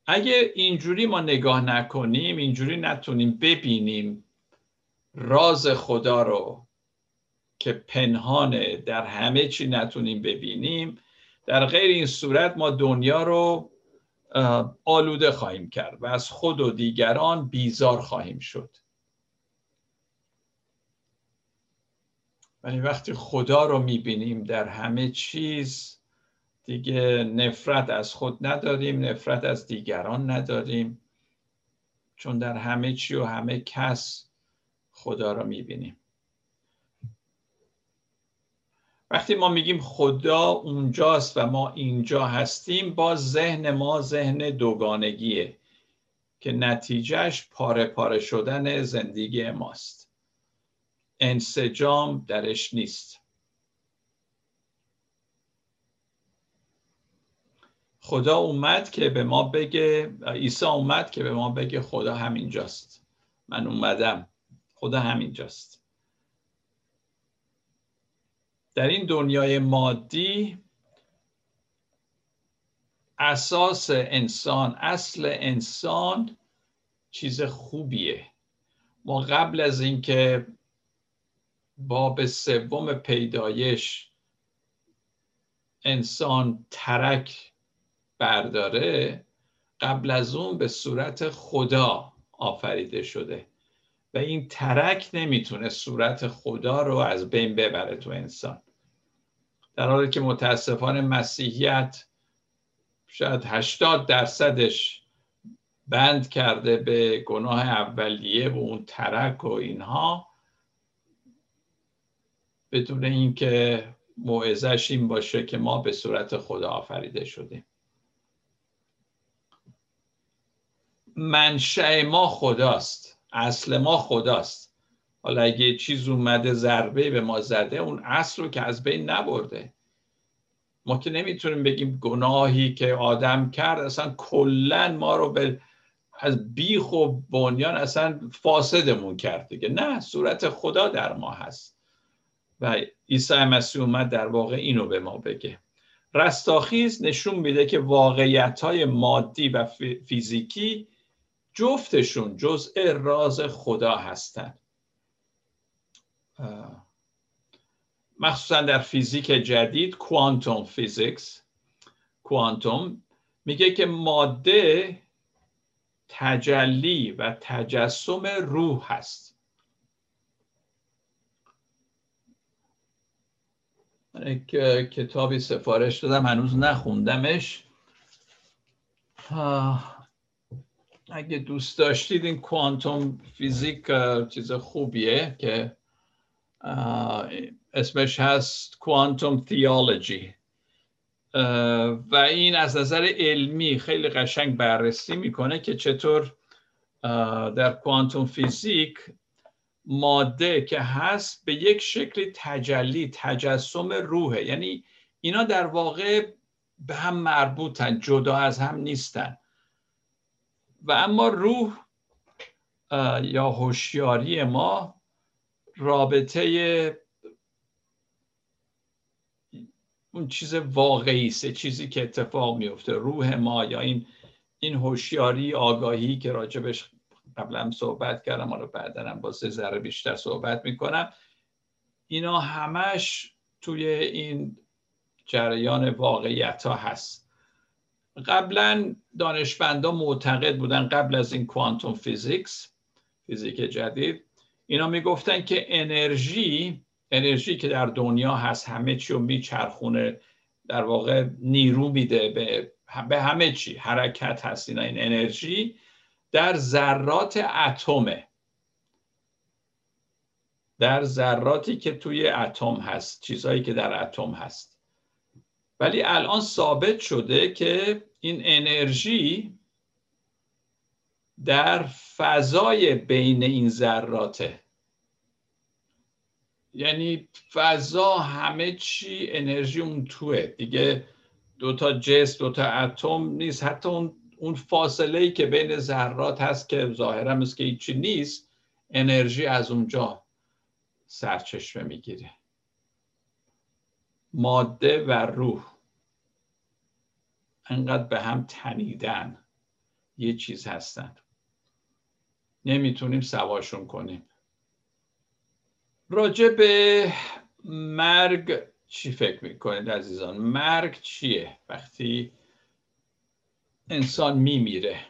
اگه اینجوری ما نگاه نکنیم اینجوری نتونیم ببینیم راز خدا رو که پنهانه در همه چی نتونیم ببینیم در غیر این صورت ما دنیا رو آلوده خواهیم کرد و از خود و دیگران بیزار خواهیم شد. ولی وقتی خدا رو می‌بینیم در همه چیز دیگه نفرت از خود نداریم نفرت از دیگران نداریم. چون در همه چی و همه کس خدا را می‌بینیم. وقتی ما میگیم خدا اونجاست و ما اینجا هستیم با ذهن ما ذهن دوگانگیه که نتیجهش پاره پاره شدن زندگی ماست. انسجام درش نیست. خدا اومد که به ما بگه عیسی اومد که به ما بگه خدا همینجاست. من اومدم. خدا همینجاست. در این دنیای مادی اساس انسان اصل انسان چیز خوبیه. ما قبل از اینکه باب سوم پیدایش انسان ترک برداره قبل از اون به صورت خدا آفریده شده. و این ترک نمی‌تونه صورت خدا رو از بین ببره تو انسان. در حالی که متاسفانه مسیحیت شاید 80 درصدش بند کرده به گناه اولیه و اون ترک و اینها بدون اینکه موعظش این باشه که ما به صورت خدا آفریده شدیم. منشأ ما خداست اصل ما خداست. حالا اگه چیز اومده ضربه به ما زده اون اصل رو که از بین نبرده. ما که نمی‌تونیم بگیم گناهی که آدم کرد اصلا کلا ما رو به از بیخ و بنیان اصلا فاسدمون کرد دیگه. نه صورت خدا در ما هست. و عیسی مسیح اومد در واقع اینو به ما بگه. رستاخیز نشون میده که واقعیت های مادی و فیزیکی جفتشون جزء راز خدا هستند مخصوصا در فیزیک جدید کوانتوم فیزیکس کوانتوم میگه که ماده تجلی و تجسم روح هست. من یک کتابی سفارش دادم هنوز نخوندمش. اگه دوست داشتید این quantum physics چیز خوبیه که اسمش هست کوانتوم تیولوژی و این از نظر علمی خیلی قشنگ بررسی می‌کنه که چطور در کوانتوم فیزیک ماده که هست به یک شکلی تجلی تجسم روحه. یعنی اینا در واقع به هم مربوطن جدا از هم نیستن. و اما روح یا هوشیاری ما رابطه اون چیز واقعی است چیزی که اتفاق میفته روح ما یا این این هوشیاری آگاهی که راجبش قبلا صحبت کردم حالا بعدا با سه ذره بیشتر صحبت می‌کنم. اینا همش توی این جریان واقعیت ها هست. قبلا دانشمندا معتقد بودن قبل از این کوانتوم فیزیکس فیزیک جدید اینا می‌گفتن که انرژی انرژی که در دنیا هست همه چی رو میچرخونه در واقع نیرو میده به, به همه چی. حرکت هست اینا. این انرژی در ذرات اتمه. در ذراتی که توی اتم هست چیزهایی که در اتم هست. ولی الان ثابت شده که این انرژی در فضای بین این ذراته. یعنی فضا همه چی انرژی اون توه. دیگه دوتا جس دوتا اتم نیست. حتی اون اون فاصله ای که بین ذرات هست که ظاهرا مثل که هیچی نیست انرژی از اونجا سرچشمه می‌گیره. ماده و روح. انقدر به هم تنیدن. یه چیز هستن. نمی‌تونیم سواشون کنیم. راجع به مرگ چی فکر می‌کنید عزیزان؟ مرگ چیه وقتی انسان میمیره؟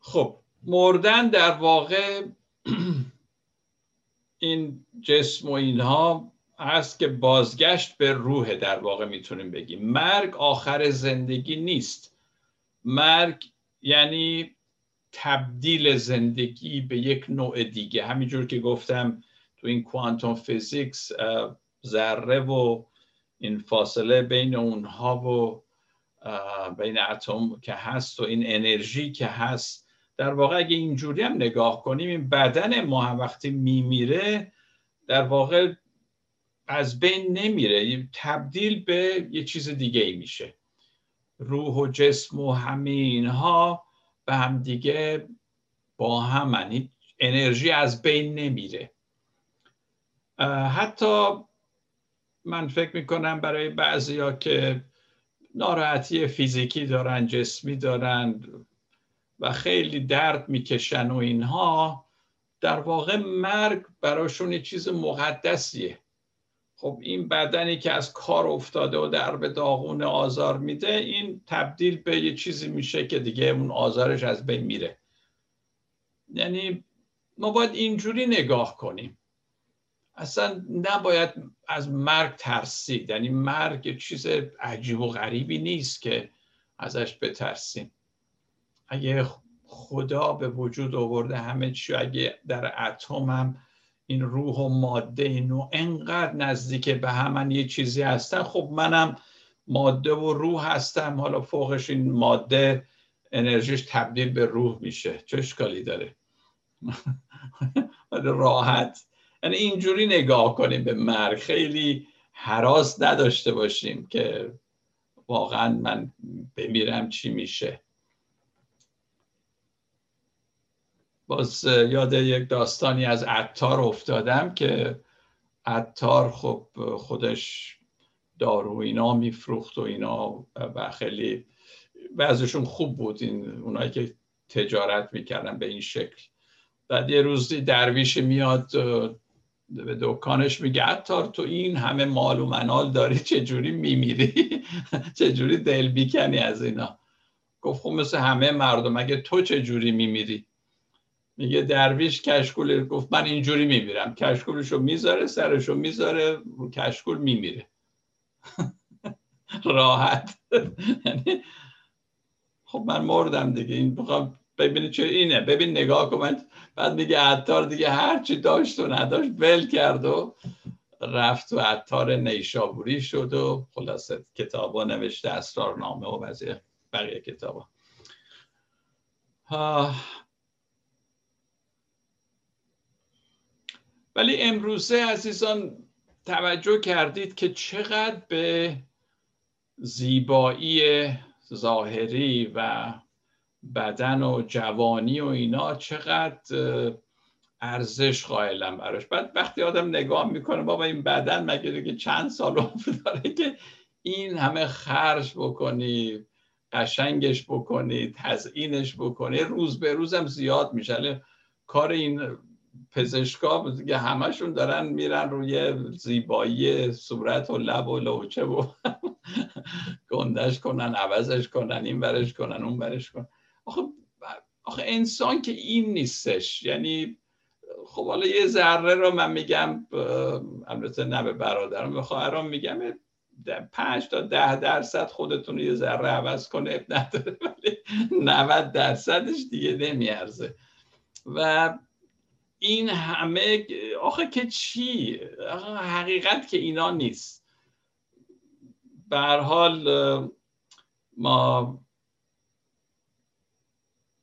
خب مردن در واقع این جسم و اینها هست که بازگشت به روح در واقع می‌تونیم بگیم. مرگ آخر زندگی نیست. مرگ یعنی تبدیل زندگی به یک نوع دیگه. همینجور که گفتم تو این کوانتوم فیزیکس ذره و این فاصله بین اونها و بین اتم که هست و این انرژی که هست. در واقع اگه اینجوری هم نگاه کنیم این بدن ما هم وقتی میمیره در واقع از بین نمیره. تبدیل به یه چیز دیگه ای میشه. روح و جسم و همه اینها به هم دیگه با هم انرژی از بین نمیره. حتی من فکر می‌کنم برای بعضی ها که ناراحتی فیزیکی دارن جسمی دارن و خیلی درد می‌کشن و اینها در واقع مرگ براشون چیز مقدسیه. خب این بدنی که از کار افتاده و در به داغون آزار میده این تبدیل به یه چیزی میشه که دیگه اون آزارش از بین میره. یعنی ما باید اینجوری نگاه کنیم. اصلا نباید از مرگ ترسید. یعنی مرگ چیز عجیب و غریبی نیست که ازش بترسیم. اگه خدا به وجود آورده همه چی اگه در اتم هم این روح و ماده اینو انقدر نزدیک به هم یه چیزی هستن. خب منم ماده و روح هستم. حالا فوقش این ماده انرژیش تبدیل به روح میشه. چه اشکالی داره؟ راحت. یعنی اینجوری نگاه کنیم به مرگ. خیلی حراس نداشته باشیم که واقعا من بمیرم چی میشه. باز یاد یک داستانی از عطار افتادم که عطار خب خودش دارو اینا میفروخت و اینا و خیلی بعضشون خوب بود. این اونایی که تجارت می‌کردن به این شکل. بعد یه روزی درویش میاد به دکانش میگه عطار تو این همه مال و منال داری چجوری میمیری؟ چجوری دل بیکنی از اینا؟ گفت خب مثل همه مردم اگه تو چجوری میمیری؟ میگه درویش کشکول گفت من اینجوری میمیرم. کشکولشو می‌ذاره سرشو می‌ذاره کشکول میمیره. راحت. یعنی خب من مردم دیگه. این بخوام ببینی چه اینه. ببین نگاه کن. بعد میگه عطار دیگه هرچی داشت و نداشت ول کرد و رفت و عطار نیشابوری شد و خلاصه کتابا نوشته اسرارنامه و بقیه کتابا. ولی امروزه عزیزان توجه کردید که چقدر به زیبایی ظاهری و بدن و جوانی و اینا چقدر ارزش قائلم براش. بعد وقتی آدم نگاه می‌کنه بابا این بدن مگه دیگه چند سال عمر داره که این همه خرج بکنی قشنگش بکنی تزئینش بکنی روز به روزم زیاد میشه. کار این پزشکا دیگه همشون دارن میرن روی زیبایی صورت و لب و لوچه و گندش کنن عوضش کنن این برش کنن اون برش کنن. آخه, آخه انسان که این نیستش. یعنی خب حالا یه ذره رو من میگم البته نه به برادرم به خواهرام میگم پنج تا ده درصد خودتون یه ذره عوض کنه اب نداره ولی 90 درصدش دیگه نمیارزه. و این همه آخه که چی؟ حقیقت که اینا نیست. به حال ما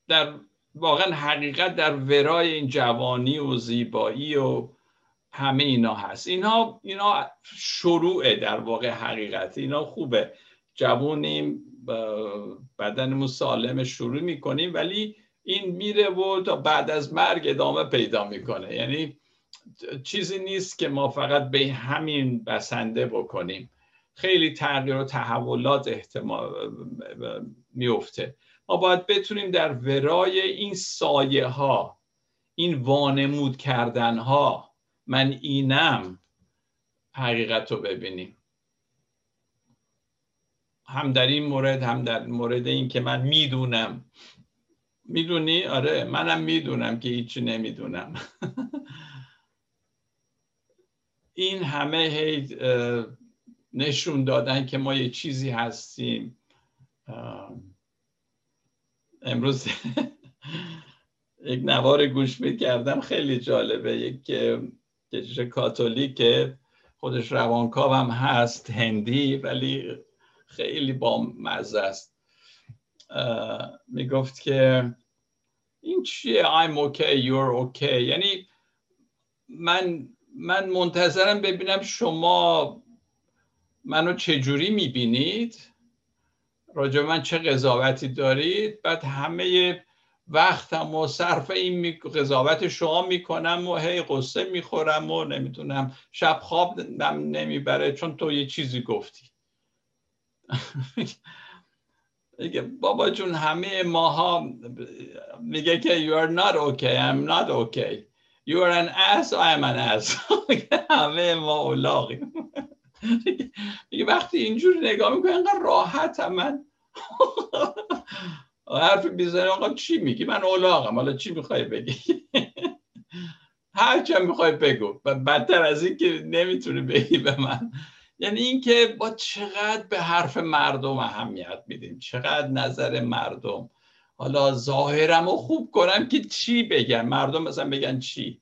در واقعا حقیقت در ورای این جوانی و زیبایی و همه اینا هست. اینا اینا شروع در واقع حقیقت. اینا خوبه. جوانیم بدنمون سالم شروع می‌کنیم ولی این میره و تا بعد از مرگ ادامه پیدا می‌کنه. یعنی چیزی نیست که ما فقط به همین بسنده بکنیم. خیلی تغییر و تحولات احتمال میفته. ما باید بتونیم در ورای این سایه ها این وانمود کردن ها من اینم حقیقت رو ببینیم. هم در این مورد هم در مورد این که من می‌دونم می‌دونی؟ آره منم می‌دونم که هیچی نمی‌دونم. این همه نشون دادن که ما یه چیزی هستیم. امروز یک نوار گوش کردم خیلی جالبه. یک کشیش کاتولیک خودش روانکاو هست هندی ولی خیلی با مزه است. می‌گفت که این چیه؟ I'm okay you're okay. یعنی من من منتظرم ببینم شما منو چجوری می‌بینید؟ راجع من چه قضاوتی دارید؟ بعد همه وقتم و صرف این قضاوت شما می‌کنم و هی قصه می‌خورم و نمی‌تونم شب خواب نمی‌بره چون تو یه چیزی گفتی. میگه بابا جون همه ماها میگه که you are not okay I'm not okay. You are an ass I am an ass. همه ما اولاغیم. میگه وقتی اینجور نگاه می‌کنه اینقدر راحت من. حرف بیزنه آقا چی میگی؟ من اولاغم. حالا چی می‌خوای بگی؟ هر چه می‌خوای بگو. بدتر از این که نمی‌تونه بگی به من. یعنی اینکه با چقدر به حرف مردم اهمیت میدیم چقدر نظر مردم. حالا ظاهرم رو خوب کنم که چی بگن؟ مردم مثلا بگن چی؟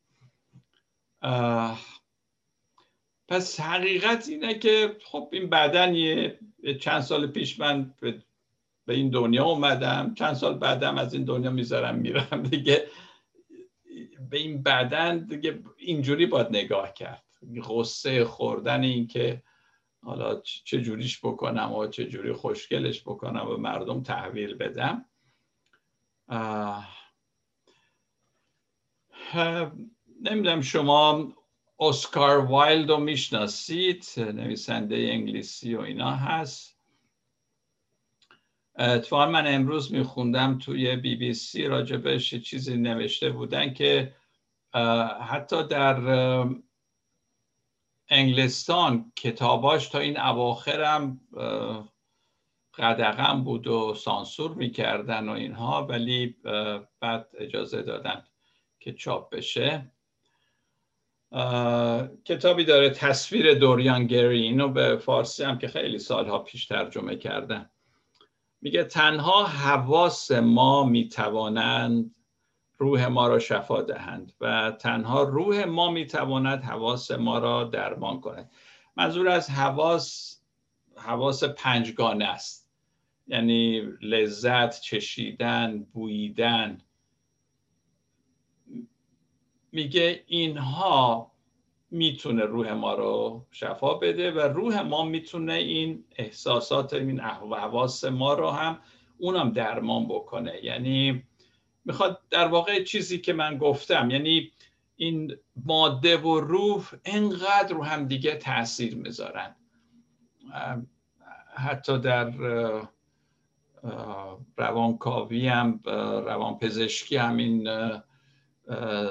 پس حقیقت اینه که خب این بدن یه چند سال پیش من به این دنیا اومدم. چند سال بعدم از این دنیا می‌ذارم میرم. دیگه به این بدن دیگه اینجوری باید نگاه کرد. غصه خوردن این که حالا چه جوریش بکنم و چه جوری خوشگلش بکنم و مردم تحویل بدم. نمی‌دونم شما اسکار وایلد رو می‌شناسید؟ نویسنده انگلیسی و اینا هست. اتفاقا من امروز میخوندم توی بی بی سی راجبش چیزی نوشته بودن که حتی در انگلستان کتاباش تا این اواخرم قدغم بود و سانسور می‌کردن و اینها ولی بعد اجازه دادن که چاپ بشه. کتابی داره تصویر دوریان گری اینو به فارسی هم که خیلی سالها پیش ترجمه کردن. میگه تنها حواس ما می‌توانند روح ما را شفا دهند و تنها روح ما می‌تواند حواس ما را درمان کند. منظور از حواس حواس پنجگانه است. یعنی لذت چشیدن بوییدن. میگه اینها می‌تونه روح ما رو شفا بده و روح ما می‌تونه این احساسات این حواس ما رو هم اونم درمان بکنه. یعنی می‌خواد در واقع چیزی که من گفتم یعنی این ماده و روح انقدر رو هم دیگه تاثیر می‌ذارن. حتی در روانکاوی هم روانپزشکی هم این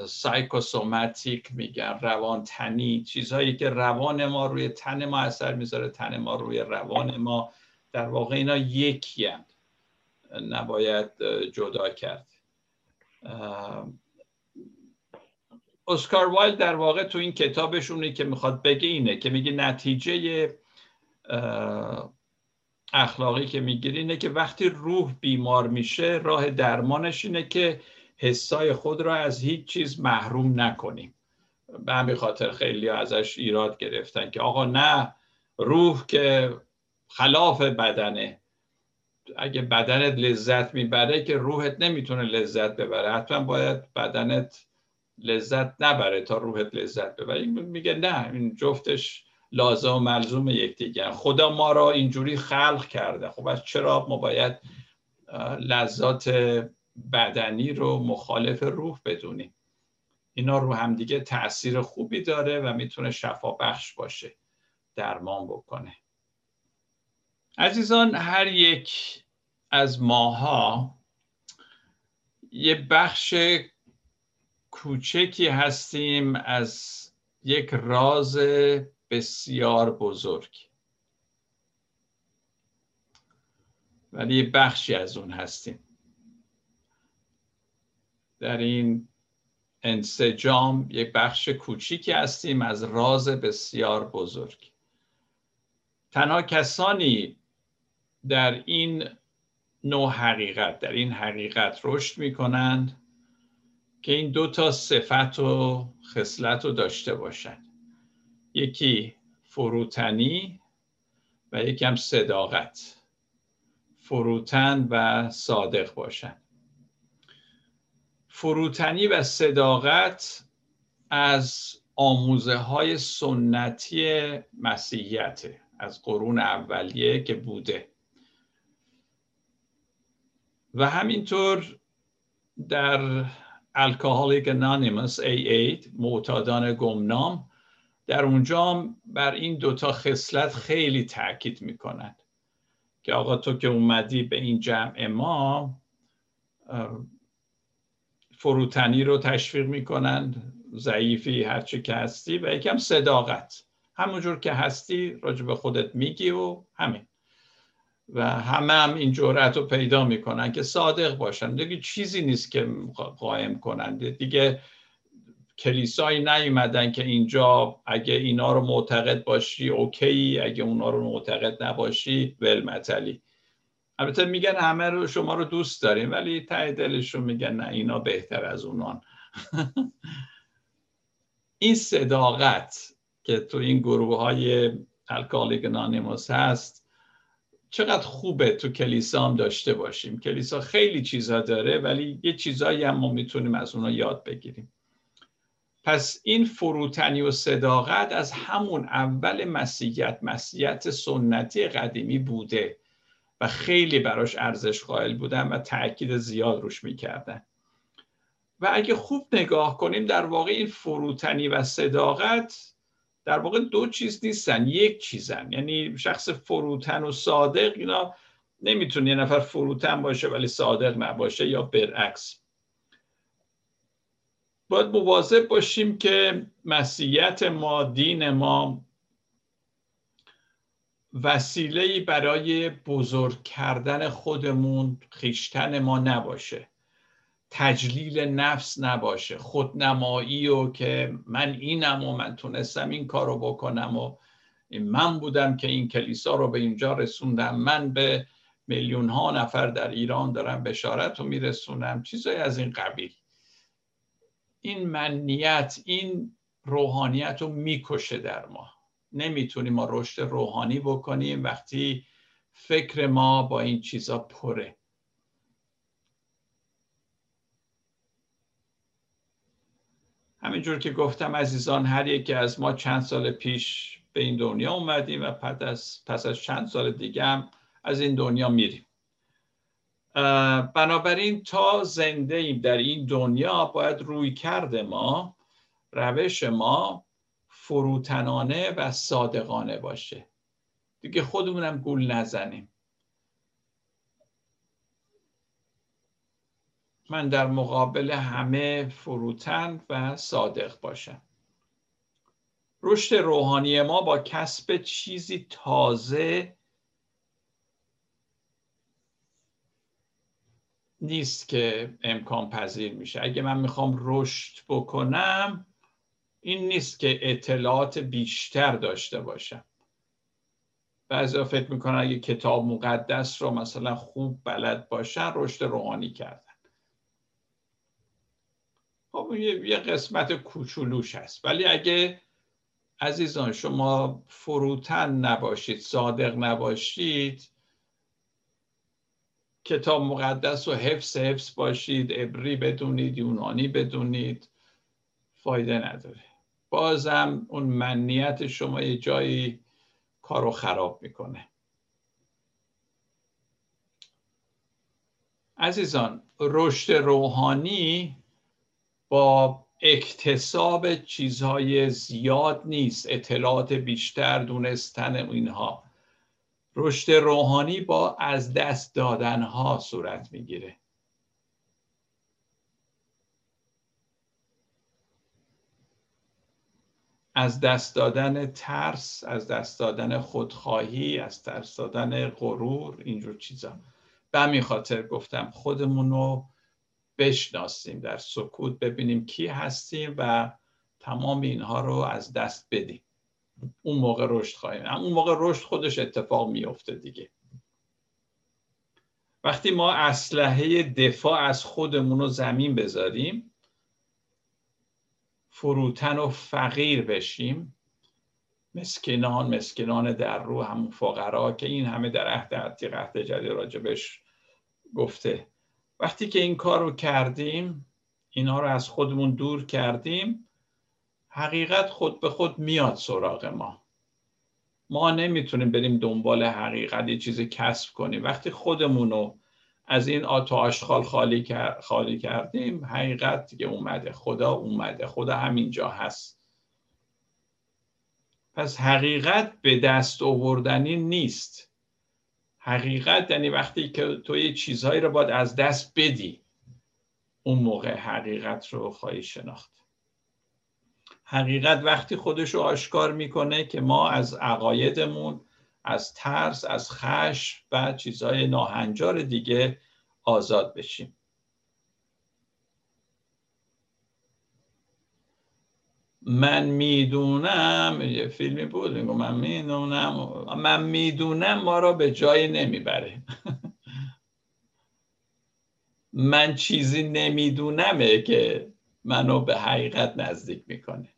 سایکوسوماتیک میگن روان تنی چیزهایی که روان ما روی تن ما اثر می‌ذاره تن ما روی روان ما. در واقع اینا یکی هم. نباید جدا کرد. اسکار وایل در واقع تو این کتابشونه که می‌خواد بگه اینه که میگه نتیجه اخلاقی که می‌گیری اینه که وقتی روح بیمار میشه راه درمانش اینه که حسای خود را از هیچ چیز محروم نکنیم به همین خاطر خیلی ازش ایراد گرفتن که آقا نه روح که خلاف بدنه اگه بدنت لذت می‌بره که روحت نمی‌تونه لذت ببره. حتما باید بدنت لذت نبره تا روحت لذت ببره. میگه نه این جفتش لازم و ملزوم یکدیگر خدا ما را اینجوری خلق کرده. خب از چرا ما باید لذات بدنی رو مخالف روح بدونیم؟ اینا رو همدیگه تاثیر خوبی داره و می‌تونه شفا بخش باشه درمان بکنه. عزیزان هر یک از ماها یه بخش کوچکی هستیم از یک راز بسیار بزرگ. ولی بخشی از اون هستیم. در این انسجام یک بخش کوچیکی هستیم از راز بسیار بزرگ. تنها کسانی در این نوع حقیقت در این حقیقت رشد می کنند که این دو تا صفت و خصلت رو داشته باشند. یکی فروتنی و یکم صداقت. فروتن و صادق باشند. فروتنی و صداقت از آموزه های سنتی مسیحیت از قرون اولیه که بوده. و همینطور در الکاهولیک انانیمس AA معتادان گمنام در اونجا بر این دوتا خصلت خیلی تاکید می‌کنند که آقا تو که اومدی به این جمع ما فروتنی رو تشویق می‌کنند ضعیفی هرچی که هستی و یکم صداقت. همونجور که هستی راجع به خودت میگی و همین. و همه هم این جورت رو پیدا می‌کنن که صادق باشن. دیگه چیزی نیست که قایم کنند. دیگه کلیسایی نیومدن که اینجا اگه اینا رو معتقد باشی اوکی. اگه اونا رو معتقد نباشی ولمتلی البته میگن همه رو شما رو دوست داریم ولی ته دلشون میگن نه اینا بهتر از اونان. این صداقت که تو این گروه های الکالیک نانیموس هست چقدر خوبه تو کلیسا هم داشته باشیم. کلیسا خیلی چیزا داره ولی یه چیزایی هم ما می‌تونیم از اونا یاد بگیریم. پس این فروتنی و صداقت از همون اول مسیحیت مسیحیت سنتی قدیمی بوده و خیلی براش ارزش قائل بودن و تاکید زیاد روش می‌کردن. و اگه خوب نگاه کنیم در واقع این فروتنی و صداقت در واقع دو چیز نیستن یک چیزن. یعنی شخص فروتن و صادق اینا نمی‌تونه یه نفر فروتن باشه ولی صادق نباشه یا برعکس. باید مواظب باشیم که مسیحیت ما دین ما وسیله برای بزرگ کردن خودمون خیشتن ما نباشه. تجلیل نفس نباشه خودنمایی و که من اینم و من تونستم این کار رو بکنم و من بودم که این کلیسا رو به اینجا رسوندم. من به میلیون ها نفر در ایران دارم بشارت رو میرسونم. چیزایی از این قبیل. این منیت این روحانیت رو می‌کشه در ما. نمی‌تونیم ما رشد روحانی بکنیم وقتی فکر ما با این چیزا پره. همینجور که گفتم عزیزان هر یکی از ما چند سال پیش به این دنیا اومدیم و پس از, پس از چند سال دیگه هم از این دنیا میریم. بنابراین تا زنده ایم در این دنیا باید روی کرده ما روش ما فروتنانه و صادقانه باشه. دیگه خودمونم گول نزنیم. من در مقابل همه فروتن و صادق باشم. رشد روحانی ما با کسب چیزی تازه نیست که امکان پذیر میشه. اگه من می‌خوام رشد بکنم این نیست که اطلاعات بیشتر داشته باشم. بعضی فکر می‌کنن اگه کتاب مقدس رو مثلا خوب بلد باشن رشد روحانی کردن. خب یه قسمت کوچولوش هست. ولی اگه عزیزان شما فروتن نباشید صادق نباشید کتاب مقدس و حفظ حفظ باشید عبری بدونید یونانی بدونید فایده نداره. بازم اون منیت شما یه جایی کارو خراب می‌کنه. عزیزان رشد روحانی با اکتساب چیزهای زیاد نیست اطلاعات بیشتر دونستن اینها. رشد روحانی با از دست دادن ها صورت می‌گیره. از دست دادن ترس از دست دادن خودخواهی از دست دادن غرور اینجور چیزا. به خاطر گفتم خودمون رو بشناسیم در سکوت ببینیم کی هستیم و تمام اینها رو از دست بدیم. اون موقع رشد خواهیم. اون موقع رشد خودش اتفاق میفته دیگه. وقتی ما اسلحه دفاع از خودمون رو زمین بذاریم فروتن و فقیر بشیم. مسکنان مسکنان در رو همون فقرا که این همه در عهد عتیق عهد جدید راجبش گفته. وقتی که این کار رو کردیم اینا رو از خودمون دور کردیم حقیقت خود به خود میاد سراغ ما. ما نمی‌تونیم بریم دنبال حقیقت یه چیز کسب کنیم. وقتی خودمون رو از این آتا آشخال خالی, خالی کردیم حقیقت دیگه اومده. خدا اومده. خدا همینجا هست. پس حقیقت به دست آوردنی نیست. حقیقت یعنی وقتی که تو یه چیزهایی رو باید از دست بدی اون موقع حقیقت رو خواهی شناخت. حقیقت وقتی خودش رو آشکار می‌کنه که ما از عقایدمون از ترس از خش و چیزهای ناهنجار دیگه آزاد بشیم. من می‌دونم یه فیلمی بود میگو من می‌دونم من می‌دونم ما را به جایی نمی‌بره. من چیزی نمیدونمه که منو به حقیقت نزدیک می‌کنه.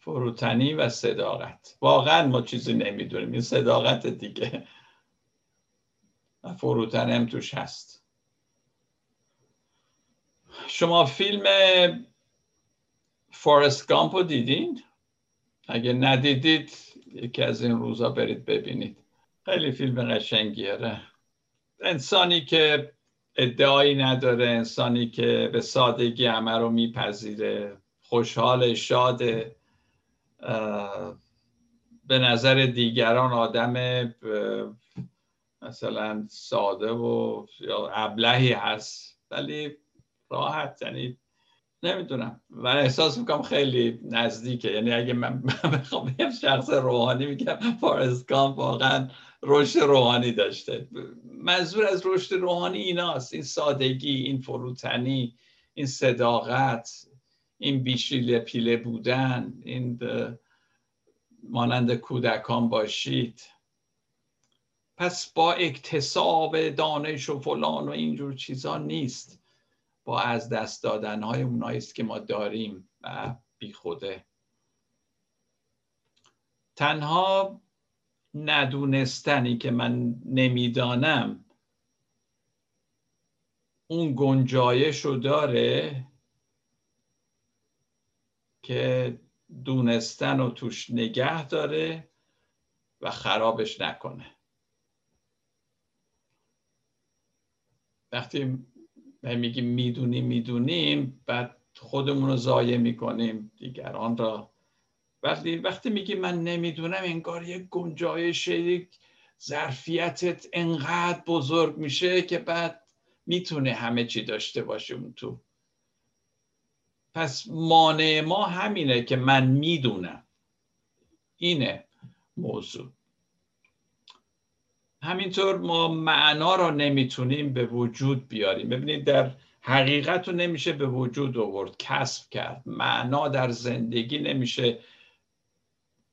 فروتنی و صداقت. واقعا ما چیزی نمی‌دونیم این صداقت دیگه. و فروتنی توش هست. شما فیلم فارست گامپ رو دیدین؟ اگه ندیدید یکی از این روزا برید ببینید. خیلی فیلم قشنگیه. انسانی که ادعایی نداره انسانی که به سادگی همه رو میپذیره خوشحال شاده به نظر دیگران آدم مثلا ساده و یا ابلهی هست. ولی راحت یعنی نمی‌دونم. و احساس می‌کنم خیلی نزدیکه. یعنی اگه من بخوام یه شخص روحانی میگم فارست واقعا رشد روحانی داشته. منظور از رشد روحانی ایناست. این سادگی این فروتنی این صداقت این بیشیله پیله بودن این مانند کودکان باشید. پس با اکتساب دانش و فلان و اینجور چیزا نیست. با از دست دادن های اونایی است که ما داریم و بی خوده تنها ندونستنی که من نمی‌دانم اون گنجایش رو داره که دونستن رو توش نگه داره و خرابش نکنه. وقتی میگیم می‌دونیم می‌دونیم بعد خودمون رو ضایع می‌کنیم. دیگران را. وقتی وقتی میگی من نمی‌دونم انگار یک گنجایش یک ظرفیتت انقدر بزرگ میشه که بعد می‌تونه همه چی داشته باشه اون تو. پس مانع ما همینه که من می‌دونم. اینه موضوع. همینطور ما معنا را نمی‌تونیم به وجود بیاریم. ببینید در حقیقت رو نمیشه به وجود آورد کسب کرد. معنا در زندگی نمیشه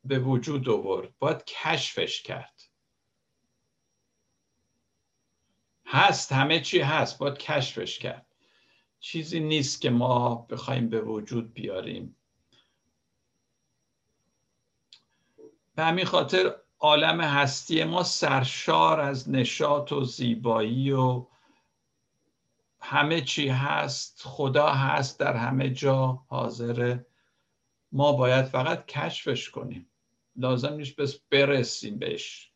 به وجود آورد باید کشفش کرد. هست همه چی هست باید کشفش کرد. چیزی نیست که ما بخوایم به وجود بیاریم. به همین خاطر عالم هستی ما سرشار از نشاط و زیبایی و همه چی هست خدا هست در همه جا حاضره ما باید فقط کشفش کنیم. لازم نیست بس برسیم بهش.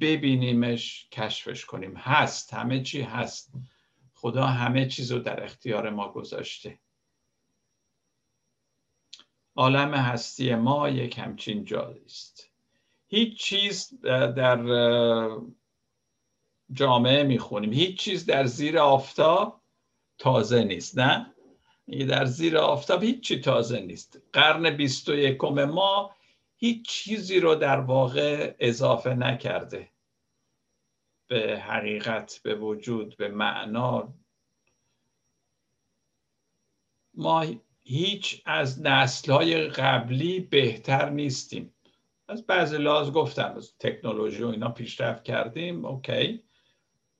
ببینیمش کشفش کنیم. هست همه چی هست. خدا همه چیز رو در اختیار ما گذاشته. عالم هستی ما یک همچین جایی است. هیچ چیز در جامعه می‌خونیم. هیچ چیز در زیر آفتاب تازه نیست نه؟ در زیر آفتاب هیچی تازه نیست. قرن بیست و یکم ما هیچ چیزی رو در واقع اضافه نکرده. به حقیقت به وجود به معنا. ما هیچ از نسلهای قبلی بهتر نیستیم. از بعضی لحاظ گفتم از تکنولوژی و اینا پیشرفت کردیم اوکی.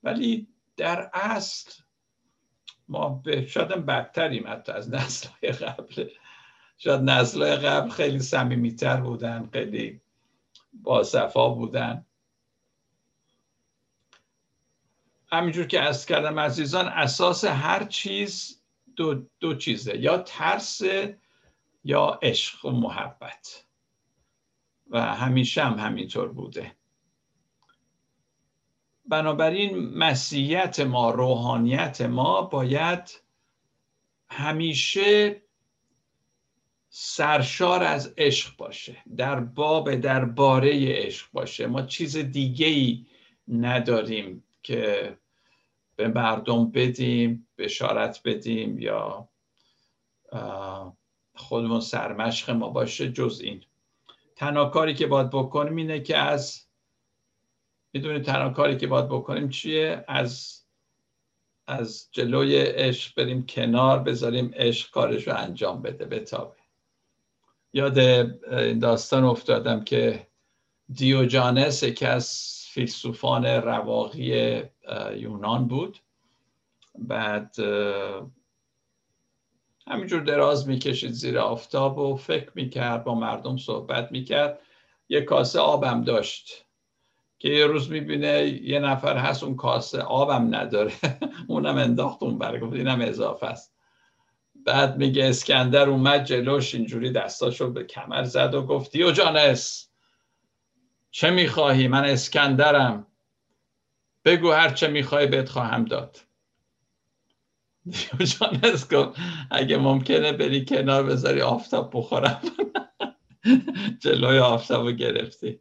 ولی در اصل ما به شاید بدتریم حتی از نسلهای قبل. شاید نسلهای قبل خیلی صمیمیتر بودن خیلی باصفا بودن. همینجور که از کردم عزیزان اساس هر چیز دو, دو چیزه یا ترس یا عشق و محبت. و همیشه هم همینطور بوده. بنابراین مسیحیت ما روحانیت ما باید همیشه سرشار از عشق باشه در باب در باره عشق باشه. ما چیز دیگه ای نداریم که به مردم بدیم بشارت بدیم یا خودمون سرمشق ما باشه جز این. تنها کاری که باید بکنیم اینه که از می‌دونید تنها کاری که باید بکنیم چیه؟ از از جلوی عشق بریم کنار بذاریم عشق کارش رو انجام بده بتابه. یاد این داستان افتادم که دیوجانس که از فیلسوفان رواقی یونان بود. بعد همینجور دراز می‌کشید زیر آفتاب و فکر می‌کرد با مردم صحبت می‌کرد. یه کاسه آبم داشت که یه روز می‌بینه یه نفر هست اون کاسه آبم نداره. اونم انداخت اون برای گفت اینم اضافه است. بعد میگه اسکندر اومد جلوش اینجوری دستاشو به کمر زد و گفت دیو جانس چه می‌خواهی؟ من اسکندرم. بگو هر چه می‌خوای بهت خواهم داد. جانس گفت اگه ممکنه بری کنار بذاری آفتاب بخورم. جلوی آفتاب رو گرفتی.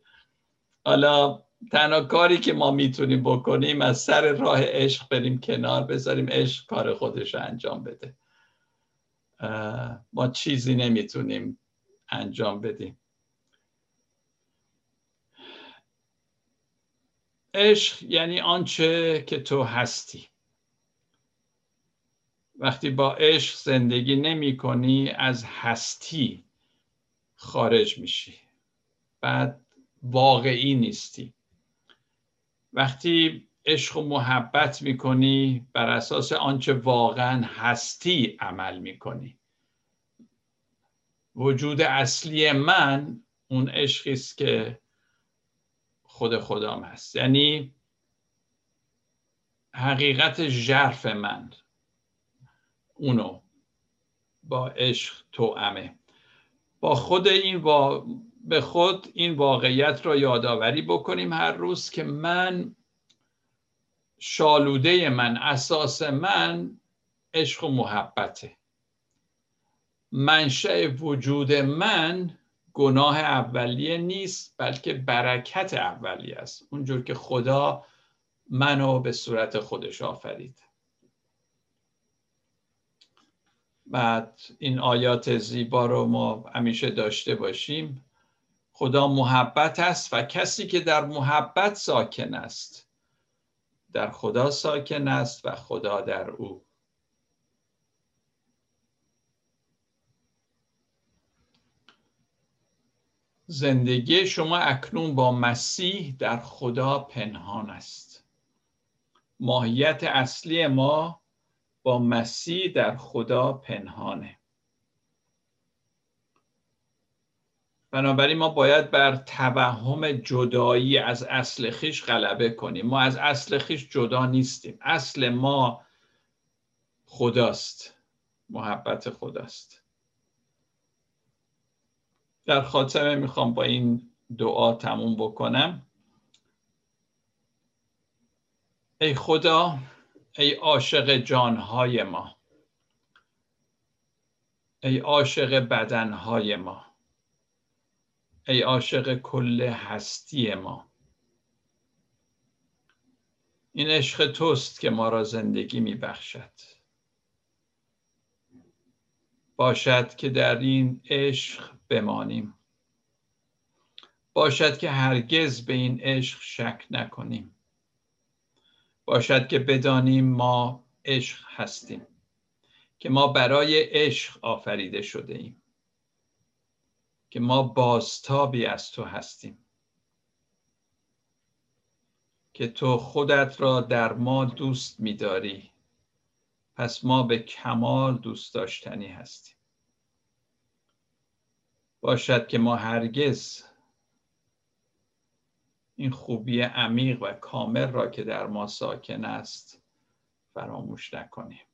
حالا تنها کاری که ما می‌تونیم بکنیم از سر راه عشق بریم کنار بذاریم عشق کار خودش رو انجام بده. ما چیزی نمی‌تونیم انجام بدیم. عشق یعنی آنچه که تو هستی. وقتی با عشق زندگی نمی کنی از هستی خارج میشی. بعد واقعی نیستی. وقتی عشق و محبت می‌کنی بر اساس آنچه واقعا هستی عمل می‌کنی وجود اصلی من اون عشقی است که خود خدام هست. یعنی حقیقت ژرف من. اونو. با عشق توامه با خود این با به خود این واقعیت را یادآوری بکنیم هر روز که من شالوده من اساس من عشق و محبته. منشأ وجود من گناه اولیه نیست بلکه برکت اولیه است. اونجور که خدا منو به صورت خودش آفرید. بعد این آیات زیبا رو ما همیشه داشته باشیم. خدا محبت است و کسی که در محبت ساکن است در خدا ساکن است و خدا در او. زندگی شما اکنون با مسیح در خدا پنهان است. ماهیت اصلی ما با مسیح در خدا پنهانه. بنابراین ما باید بر توهم جدایی از اصل خیش غلبه کنیم. ما از اصل خیش جدا نیستیم. اصل ما خداست. محبت خداست. در خاتمه می‌خوام با این دعا تموم بکنم. ای خدا ای عاشق جانهای ما. ای عاشق بدنهای ما. ای عاشق کل هستی ما. این عشق توست که ما را زندگی می بخشد باشد که در این عشق بمانیم. باشد که هرگز به این عشق شک نکنیم. باشد که بدانیم ما عشق هستیم که ما برای عشق آفریده شده ایم که ما بازتابی از تو هستیم که تو خودت را در ما دوست می‌داری پس ما به کمال دوست داشتنی هستیم. باشد که ما هرگز این خوبی عمیق و کامل را که در ما ساکن است فراموش نکنیم.